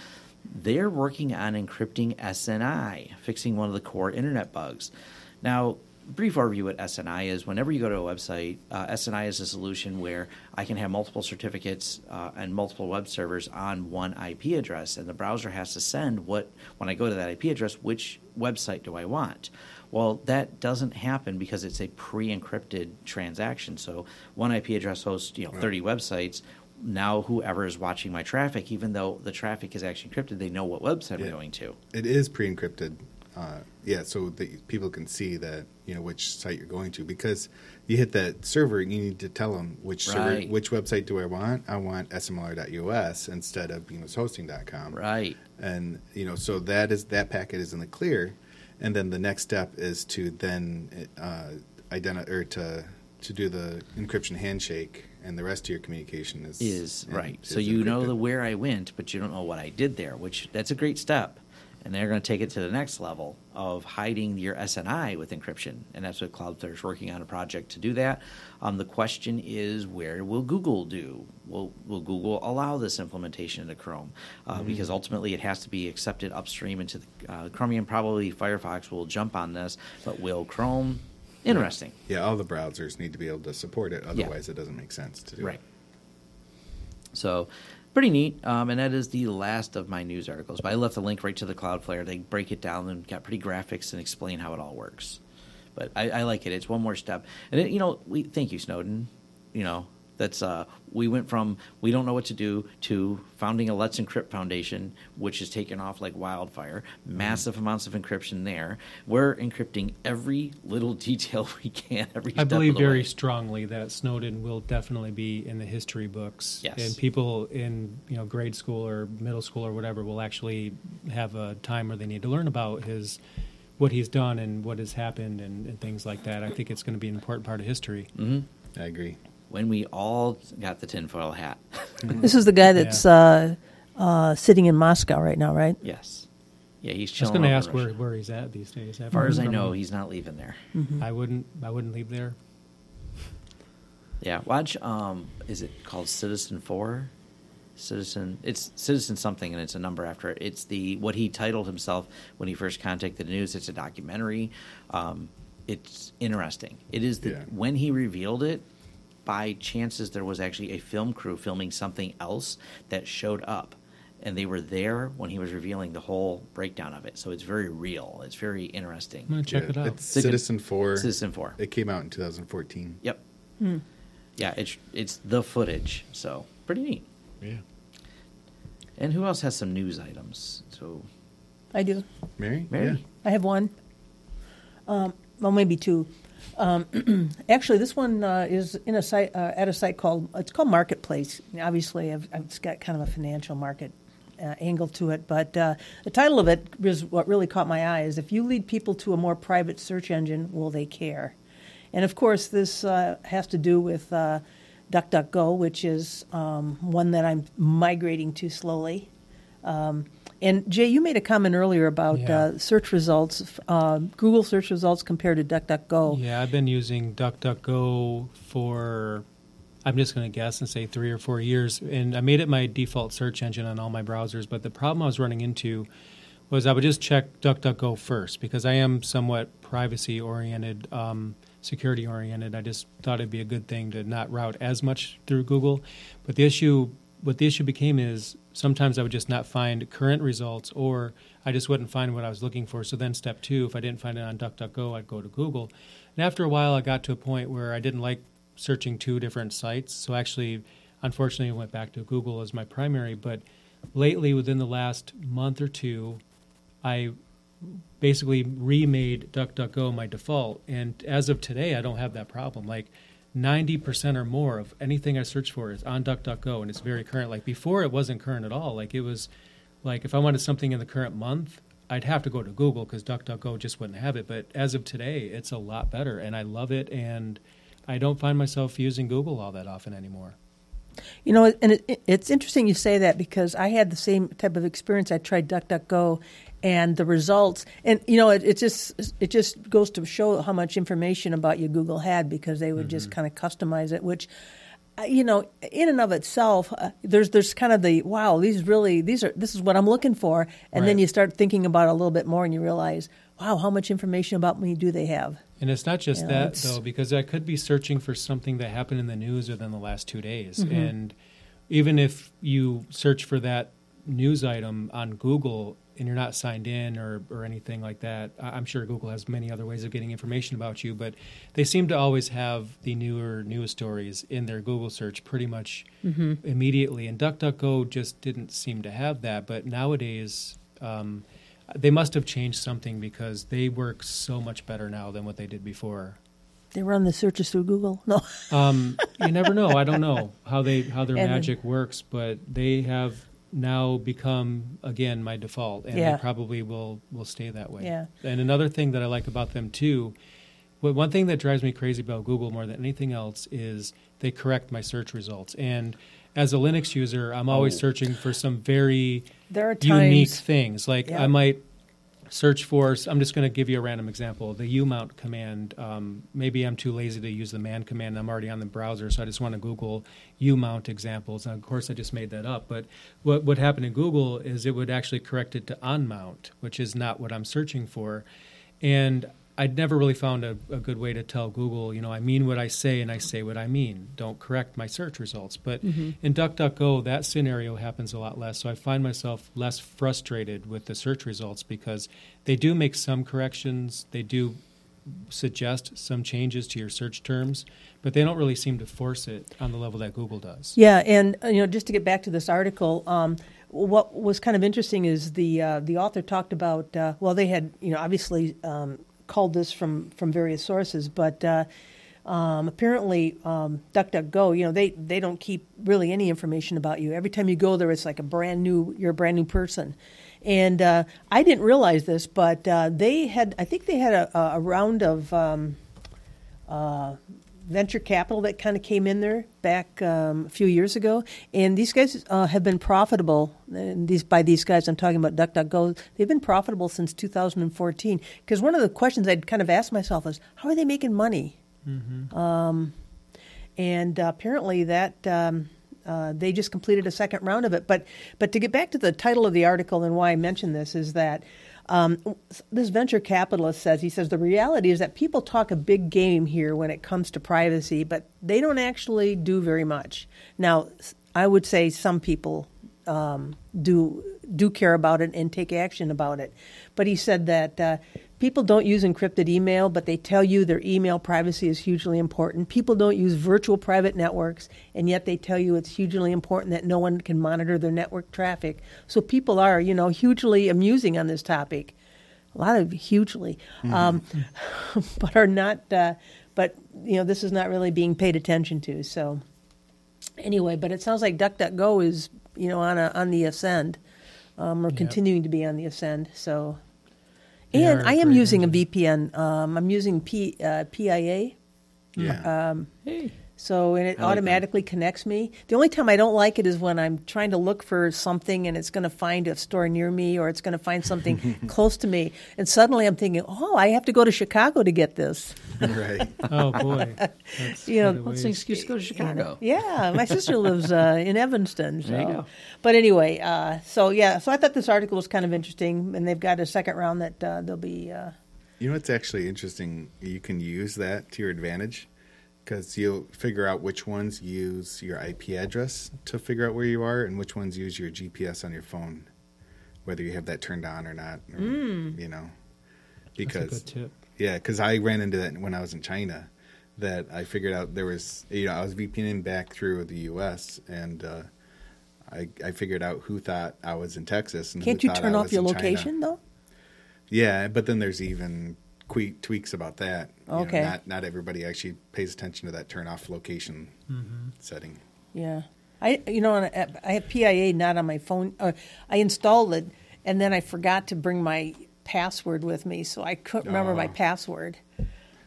they're working on encrypting SNI, fixing one of the core internet bugs. Now, brief overview what SNI is. Whenever you go to a website, uh, SNI is a solution where I can have multiple certificates uh, and multiple web servers on one IP address, and the browser has to send what when I go to that IP address, which website do I want? Well, that doesn't happen because it's a pre-encrypted transaction. So one IP address hosts, you know, 30 websites. Now, whoever is watching my traffic, even though the traffic is actually encrypted, they know what website. I'm going to. It is pre-encrypted. Uh, yeah, so that people can see that you know which site you're going to because you hit that server, you need to tell them which server, which website do I want? I want smlr.us instead of beamishosting.com. Right. and you know so that is that packet is in the clear and then the next step is to then uh, identify or to to do the encryption handshake and the rest of your communication is Is right. So is you know the where I went, but you don't know what I did there, which that's a great step. And they're going to take it to the next level of hiding your SNI with encryption, and that's what Cloudflare is working on a project to do that. Um, the question is, where will Google do? Will Will Google allow this implementation into Chrome? Uh, Mm-hmm. Because ultimately, it has to be accepted upstream into the, uh, Chromium. Probably Firefox will jump on this, but will Chrome? Interesting. yeah all the browsers need to be able to support it otherwise it doesn't make sense to do Right. it. So, pretty neat. Um, and that is the last of my news articles. But I left a link right to the Cloudflare. They break it down and got pretty graphics and explain how it all works. But I, I like it. It's one more step. And it, you know, we thank you, Snowden. You know, that's uh, we went from we don't know what to do to founding a Let's Encrypt Foundation, which has taken off like wildfire. Massive amounts of encryption there. We're encrypting every little [laughs] detail we can. Every I step believe of the very way. strongly that Snowden will definitely be in the history books. Yes. And people in you know grade school or middle school or whatever will actually have a time where they need to learn about his what he's done and what has happened and, and things like that. I think it's going to be an important part of history. Mm-hmm. i agree when we all got the tinfoil hat. [laughs] This is the guy that's uh, uh, sitting in Moscow right now, right? Yes. Yeah, he's chilling. I was going to ask where, where he's at these days. As far as I know, he's not leaving there. I wouldn't. I wouldn't leave there. Yeah, watch. Um, is it called Citizenfour? Citizen. It's Citizen something, and it's a number after it. It's the what he titled himself when he first contacted the news. It's a documentary. Um, it's interesting. It is the Yeah. when he revealed it. By chances, there was actually a film crew filming something else that showed up, and they were there when he was revealing the whole breakdown of it. So it's very real. It's very interesting. I'm gonna check Yeah, it out. It's It's a good- Citizenfour. Citizen Four. It came out in 2014. Yep. Yeah, it's it's the footage. So pretty neat. Yeah. And who else has some news items? So I do. Mary? Mary. Yeah. I have one. Um, well, maybe two. Um, [clears throat] actually, this one uh, is in a site uh, at a site called it's called Marketplace. Obviously, I've, I've, it's got kind of a financial market uh, angle to it, but uh, the title of it is what really caught my eye: is if you lead people to a more private search engine, will they care? And of course, this uh, has to do with uh, DuckDuckGo, which is um, one that I'm migrating to slowly. Um, and Jay, you made a comment earlier about Yeah. uh, search results, uh, Google search results compared to DuckDuckGo. Yeah, I've been using DuckDuckGo for, I'm just going to guess and say three or four years. And I made it my default search engine on all my browsers. But the problem I was running into was I would just check DuckDuckGo first because I am somewhat privacy oriented, um, security oriented. I just thought it'd be a good thing to not route as much through Google. But the issue, what the issue became is sometimes I would just not find current results or I just wouldn't find what I was looking for. So then step two, if I didn't find it on DuckDuckGo, I'd go to Google. And after a while, I got to a point where I didn't like searching two different sites. So actually, unfortunately, I went back to Google as my primary. But lately, within the last month or two, I basically remade DuckDuckGo my default. And as of today, I don't have that problem. Like 90% or more of anything I search for is on DuckDuckGo and it's very current. Like before, it wasn't current at all. Like it was like if I wanted something in the current month, I'd have to go to Google because DuckDuckGo just wouldn't have it. But as of today, it's a lot better and I love it. And I don't find myself using Google all that often anymore. You know, and it, it- it's interesting you say that because I had the same type of experience. I tried DuckDuckGo, and the results, and you know, it, it just it just goes to show how much information about you Google had because they would just kind of customize it, which. uh, You know, in and of itself, uh, there's there's kind of the wow. These really these are this is what I'm looking for, and then you start thinking about it a little bit more, and you realize, wow, how much information about me do they have? And it's not just Yeah, that it's- though, because I could be searching for something that happened in the news within the last two days, Mm-hmm. and even if you search for that news item on Google and you're not signed in or, or anything like that, I'm sure Google has many other ways of getting information about you, but they seem to always have the newer news stories in their Google search pretty much immediately. And DuckDuckGo just didn't seem to have that, but nowadays. Um, they must have changed something because they work so much better now than what they did before. They run the searches through Google. No, Um, you never know. I don't know [laughs] how they how their magic works, but they have now become again my default, and Yeah. they probably will will stay that way. Yeah. And another thing that I like about them too, well, one thing that drives me crazy about Google more than anything else is they correct my search results. And as a Linux user, I'm always Oh. searching for some very there are unique times. things. Like Yeah. I might search for. I'm just going to give you a random example. The umount command. Um, maybe I'm too lazy to use the man command. I'm already on the browser, so I just want to Google umount examples. And of course, I just made that up. But what what happened in Google is it would actually correct it to unmount, which is not what I'm searching for. And I'd never really found a, a good way to tell Google, you know, I mean what I say and I say what I mean. Don't correct my search results. But in DuckDuckGo, that scenario happens a lot less. So I find myself less frustrated with the search results because they do make some corrections. They do suggest some changes to your search terms, but they don't really seem to force it on the level that Google does. Yeah, and uh, you know, just to get back to this article, um, what was kind of interesting is the uh, the author talked about. Uh, well, they had you know obviously um, called this from from various sources, but. Uh, um, apparently, um, DuckDuckGo, you know, they, they don't keep really any information about you. Every time you go there, it's like a brand new, you're a brand new person. And uh, I didn't realize this, but uh, they had, I think they had a, a round of um, uh, venture capital that kind of came in there back um, a few years ago, and these guys uh, have been profitable. And these by these guys, I'm talking about DuckDuckGo. They've been profitable since 2014. Because one of the questions I'd kind of asked myself is, how are they making money? Um, and uh, apparently that um, uh, they just completed a second round of it. But but to get back to the title of the article and why I mentioned this is that. Um, this venture capitalist says he says the reality is that people talk a big game here when it comes to privacy, but they don't actually do very much. Now, I would say some people um, do do care about it and take action about it, but he said that uh, people don't use encrypted email, but they tell you their email privacy is hugely important. People don't use virtual private networks, and yet they tell you it's hugely important that no one can monitor their network traffic. So people are, you know, hugely amusing on this topic. A lot of hugely, um, [laughs] but are not. Uh, but you know, this is not really being paid attention to. So anyway, but it sounds like DuckDuckGo is, you know, on a, on the ascend, um, or Yep. continuing to be on the ascend. So. They And I am using engine. a VPN. Um, I'm using P, uh, PIA, Yeah. Hey. so and it like them. automatically connects me. The only time I don't like it is when I'm trying to look for something and it's going to find a store near me or it's going to find something [laughs] close to me, and suddenly I'm thinking, oh, I have to go to Chicago to get this. [laughs] right. Oh boy, That's You know, quite a What's ways. the excuse to go to Chicago? Yeah, my sister lives uh, in Evanston. So. There you go. But anyway, uh, so yeah, so I thought this article was kind of interesting, and they've got a second round that uh, they'll be. Uh, You know it's actually interesting? You can use that to your advantage because you'll figure out which ones use your IP address to figure out where you are and which ones use your GPS on your phone, whether you have that turned on or not. Or, You know, That's a because good tip. Yeah, because I ran into that when I was in China. That I figured out there was, you know, I was VPNing back through the U.S. and uh, I I figured out who thought I was in Texas and can't you thought turn I off your in China. location though? Yeah, but then there's even que- tweaks about that. You know, Okay. not not everybody actually pays attention to that turn off location Mm-hmm. setting. Yeah, I you know on a- I have PIA not on my phone. Uh, I installed it and then I forgot to bring my password with me, so I couldn't remember my Oh. password.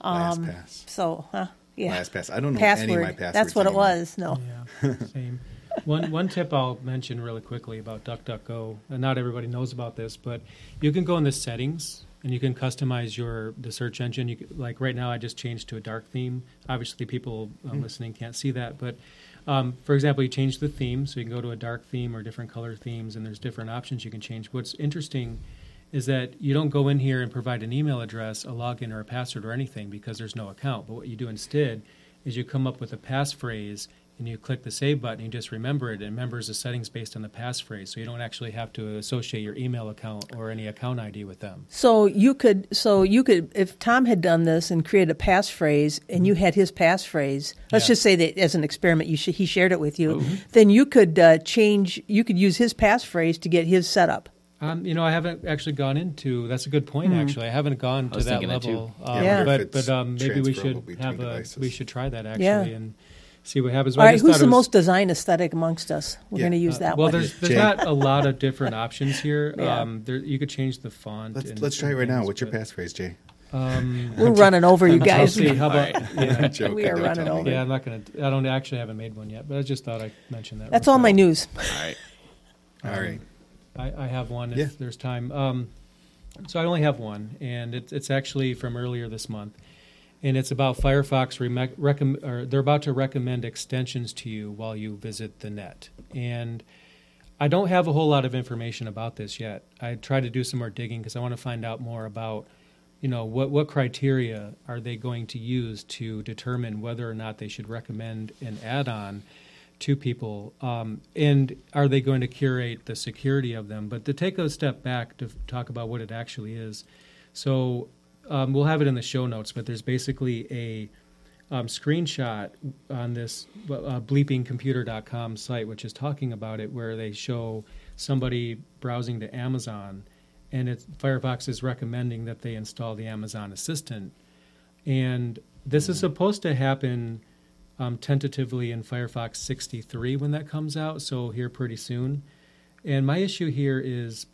LastPass. So, huh? Yeah, LastPass. I don't know password. any of my passwords. That's what anymore. it was. No. Yeah, same. One one tip I'll mention really quickly about DuckDuckGo, and not everybody knows about this, but you can go in the settings and you can customize your the search engine. You could, like right now, I just changed to a dark theme. Obviously, people uh, listening can't see that, but um, for example, you change the theme, so you can go to a dark theme or different color themes, and there's different options you can change. What's interesting is that you don't go in here and provide an email address, a login, or a password or anything because there's no account. But what you do instead is you come up with a passphrase and you click the save button. You just remember it. It remembers the settings based on the passphrase, so you don't actually have to associate your email account or any account ID with them. So you could, so you could, if Tom had done this and created a passphrase, and you had his passphrase, let's Yeah. just say that as an experiment, you sh- he shared it with you, then you could uh, change, you could use his passphrase to get his set up. Um, you know, I haven't actually gone into. That's a good point. Actually, I haven't gone to that thinking that level. Yeah, Um, Yeah. but but um, maybe we should have a. devices. We should try that actually Yeah. and see what happens. All I right, who's the was- most design aesthetic amongst us? We're Yeah. going to use Uh, that well, one. there's there's Jay. not a lot of different [laughs] options here. Yeah. Um, there, you could change the font. Let's and- let's try it right now. What's your passphrase, Jay? Um, [laughs] We're running over you guys. see. How about? Yeah, [laughs] Joking, We are running over. yeah, I'm not gonna. I don't actually haven't made one yet, but I just thought I'd mention that. That's all my news. All right. All right. I, I have one if Yeah. there's time. Um, so I only have one, and it's it's actually from earlier this month, and it's about Firefox. Or they're about to recommend extensions to you while you visit the net, and I don't have a whole lot of information about this yet. I tried to do some more digging because I want to find out more about, you know, what what criteria are they going to use to determine whether or not they should recommend an add-on to people, um, and are they going to curate the security of them? But to take a step back to talk about what it actually is, so um, we'll have it in the show notes. But there's basically a um, screenshot on this uh, bleepingcomputer.com site, which is talking about it, where they show somebody browsing to Amazon, and it's, Firefox is recommending that they install the Amazon Assistant, and this is supposed to happen um, tentatively in Firefox 63 when that comes out, so here pretty soon. And my issue here is,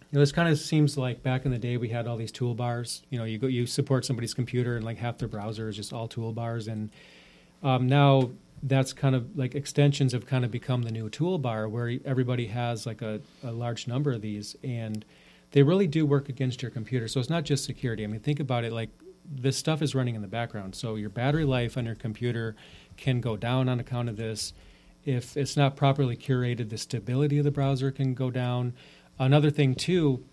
you know, this kind of seems like back in the day we had all these toolbars. You know, you go, you support somebody's computer and like half their browser is just all toolbars, and um, now that's kind of like extensions have kind of become the new toolbar where everybody has like a, a large number of these, and they really do work against your computer. So it's not just security. I mean, think about it like this stuff is running in the background. So your battery life on your computer can go down on account of this. if it's not properly curated, the stability of the browser can go down. Another thing too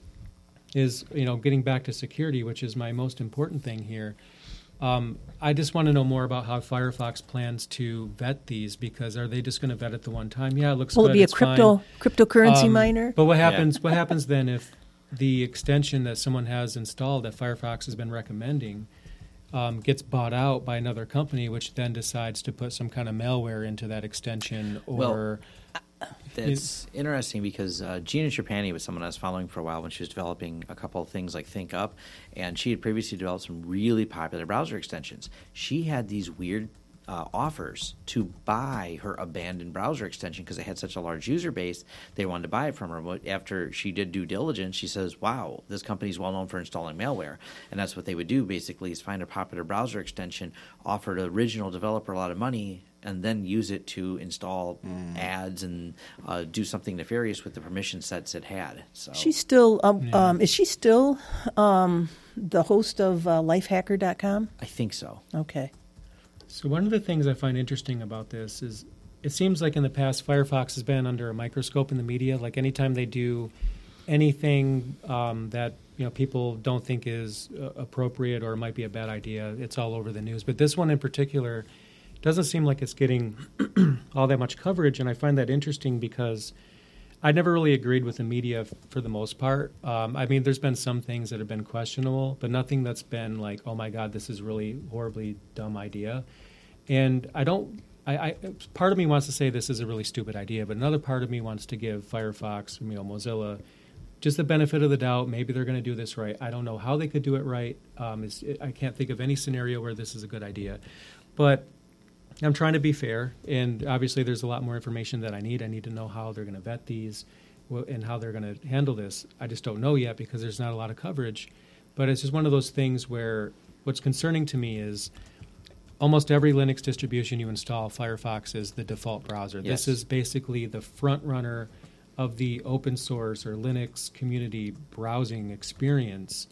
is you know getting back to security, which is my most important thing here. Um, I just want to know more about how Firefox plans to vet these because are they just going to vet it the one time? Yeah, it looks Will good. it be a it's fine. crypto cryptocurrency Um, miner? But what happens? What happens then if the extension that someone has installed that Firefox has been recommending um, gets bought out by another company, which then decides to put some kind of malware into that extension, Well, or It's interesting because uh, Gina Trapani was someone I was following for a while when she was developing a couple of things like ThinkUp, and she had previously developed some really popular browser extensions. She had these weird uh, offers to buy her abandoned browser extension because it had such a large user base. They wanted to buy it from her. But after she did due diligence, she says, "Wow, this company is well known for installing malware." And that's what they would do basically is find a popular browser extension, offer the original developer a lot of money, and then use it to install ads and uh, do something nefarious with the permission sets it had. So She's still um, um, is she still um, the host of uh, lifehacker.com? I think so. Okay. So one of the things I find interesting about this is it seems like in the past Firefox has been under a microscope in the media. Like anytime they do anything um, that you know people don't think is uh, appropriate or might be a bad idea, it's all over the news. But this one in particular doesn't seem like it's getting [clears throat] all that much coverage, and I find that interesting because. I never really agreed with the media f- for the most part. Um, I mean, there's been some things that have been questionable, but nothing that's been like, oh my God, this is really horribly dumb idea. And I don't. I, I part of me wants to say this is a really stupid idea, but another part of me wants to give Firefox, you know, Mozilla, just the benefit of the doubt. Maybe they're going to do this right. I don't know how they could do it right. Um, it's, I can't think of any scenario where this is a good idea, but I'm trying to be fair, and obviously there's a lot more information that I need. I need to know how they're going to vet these and how they're going to handle this. I just don't know yet because there's not a lot of coverage. But it's just one of those things where what's concerning to me is almost every Linux distribution you install, Firefox is the default browser. Yes. This is basically the front runner of the open source or Linux community browsing experience.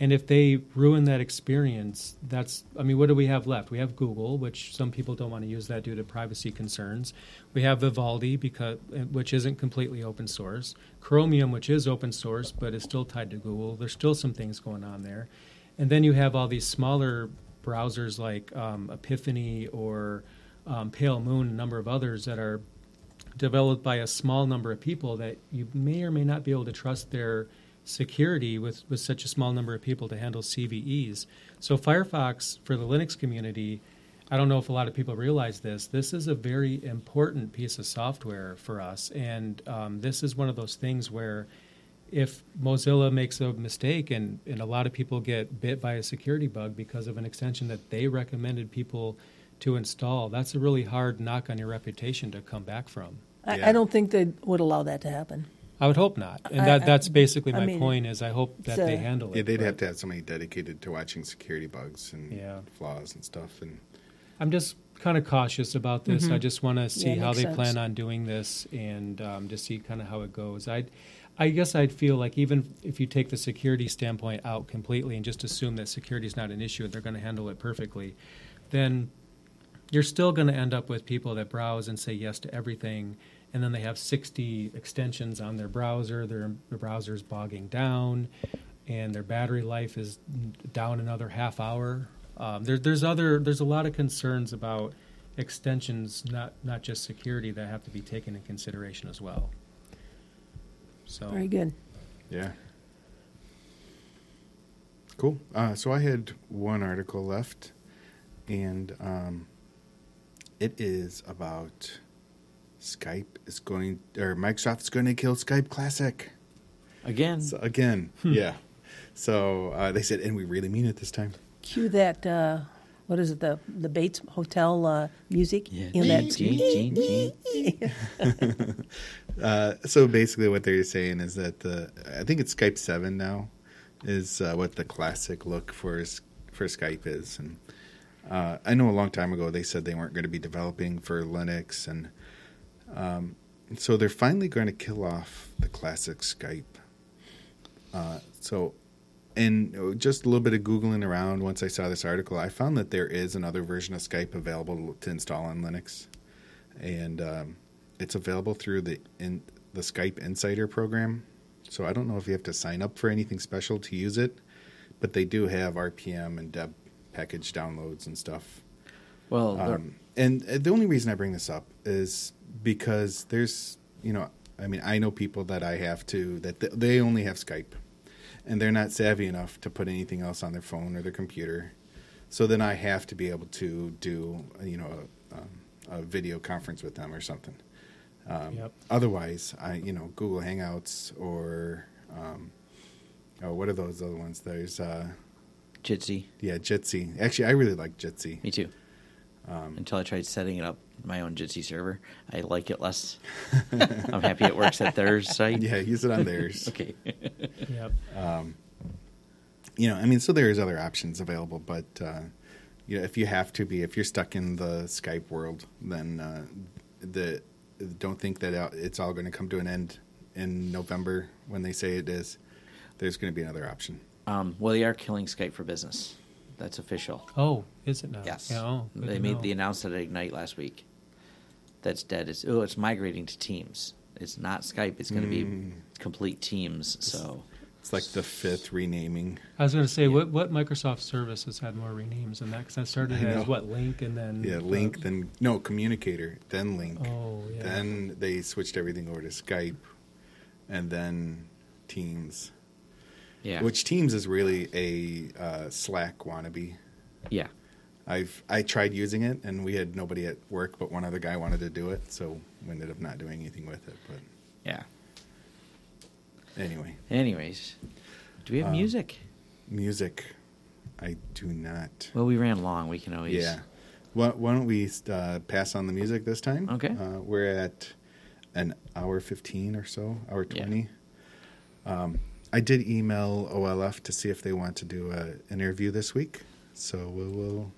And if they ruin that experience, that's, I mean, what do we have left? We have Google, which some people don't want to use that due to privacy concerns. We have Vivaldi, because, which isn't completely open source. Chromium, which is open source, but is still tied to Google. There's still some things going on there. And then you have all these smaller browsers like um, Epiphany or um, Pale Moon, a number of others that are developed by a small number of people that you may or may not be able to trust their security with, with such a small number of people to handle CVEs. So Firefox for the Linux community, I don't know if a lot of people realize this. This is a very important piece of software for us, and um, this is one of those things where if Mozilla makes a mistake and, and a lot of people get bit by a security bug because of an extension that they recommended people to install, that's a really hard knock on your reputation to come back from. I, Yeah. I don't think they would allow that to happen. I would hope not, and that I- that's basically I my mean, point. Is I hope that it's they handle it. Yeah, they'd but have to have somebody dedicated to watching security bugs and Yeah. flaws and stuff. And I'm just kind of cautious about this. I just want to see Mm-hmm. Yeah, how they sense. plan on doing this and um, just see kind of how it goes. I, I guess I'd feel like even if you take the security standpoint out completely and just assume that security is not an issue and they're going to handle it perfectly, then you're still going to end up with people that browse and say yes to everything, and then they have 60 extensions on their browser. Their, their browser's bogging down, and their battery life is down another half hour. Um, there, there's other there's a lot of concerns about extensions, not not just security, that have to be taken in consideration as well. So Very good. yeah. Cool. Uh, so I had one article left, and um, it is about Skype is going, or Microsoft is going to kill Skype Classic. Again, So again, yeah. So uh, they said, and we really mean it this time. Cue that. Uh, what is it? The the Bates Hotel uh, music. yeah. You know, that- Gene, Gene, Gene. Uh, so basically, what they're saying is that the I think it's Skype Seven now is uh, what the classic look for for Skype is, and uh, I know a long time ago they said they weren't going to be developing for Linux, and um, so they're finally going to kill off the classic Skype. Uh, so, and just a little bit of googling around once I saw this article, I found that there is another version of Skype available to install on Linux, and um, it's available through the in the Skype Insider program. So I don't know if you have to sign up for anything special to use it, but they do have RPM and Deb package downloads and stuff. Well, Um, and uh, the only reason I bring this up is because there's, you know, I mean, I know people that I have to that they only have Skype, and they're not savvy enough to put anything else on their phone or their computer. So then I have to be able to do, you know, a, um, a video conference with them or something. Um, Yep. Otherwise, I, you know, Google Hangouts or, um, oh, what are those other ones? There's, uh, Jitsi. yeah, Jitsi. Actually, I really like Jitsi. Me too. Um, Until I tried setting it up my own Jitsi server, I like it less. [laughs] I'm happy it works at their site. Yeah, use it on theirs. [laughs] Okay. Yep. you know, I mean, so there's other options available, but uh, you know, if you have to be, if you're stuck in the Skype world, then uh, the don't think that uh, it's all going to come to an end in November when they say it is. There's going to be another option. um, well, they are killing Skype for Business. That's official. Oh, is it now? Yes. Yeah, oh, they made know. the announcement at Ignite last week. That's dead. It's oh, it's migrating to Teams. It's not Skype. It's going to Mm. be complete Teams. So It's like the fifth renaming. I was going to say, what what Microsoft service has had more renames than that? Because that started I as what Lync and then Yeah, Lync, then no Communicator, then Lync, Oh yeah. then they switched everything over to Skype, and then Teams. Yeah, Which Teams is really a uh, Slack wannabe. yeah, I've I tried using it, and we had nobody at work, but one other guy wanted to do it, so we ended up not doing anything with it. But yeah. anyway, Anyways, do we have Um, music? music, I do not. Well, we ran long. We can always. Yeah, why, why don't we uh, pass on the music this time? Okay. uh, we're at an hour fifteen or so, hour Yeah. twenty. Um, I did email OLF to see if they want to do an interview this week, so we will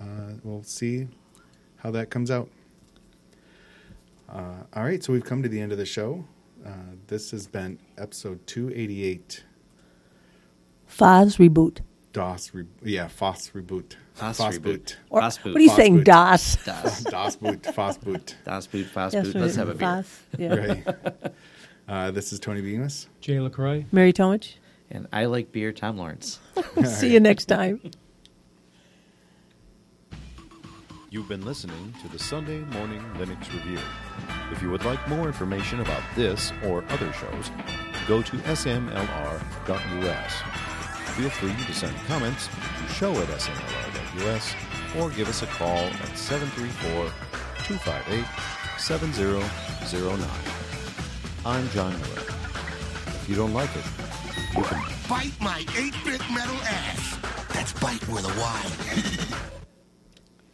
uh, we'll see how that comes out. Uh, all right, so we've come to the end of the show. Uh, this has been episode 288. Foz reboot. DOS, re- yeah, FOSS reboot. Foss FOSS reboot. boot. Or, Foss boot. What are you Foss saying, boot. DOS? Das, DOS boot, FOSS boot. das boot, fast Yes, boot. Let's have a beer. Foz, yeah. Right. [laughs] Uh, this is Tony Bemis. Jay LaCroix. Mary Tomich. And I like beer. Tom Lawrence. [laughs] See you next time. You've been listening to the Sunday Morning Linux Review. If you would like more information about this or other shows, go to smlr.us. Feel free to send comments to show at smlr.us or give us a call at 734 258 7009. I'm John Miller. If you don't like it, you can Bite my 8-bit metal ass. That's bite with a Y. [laughs]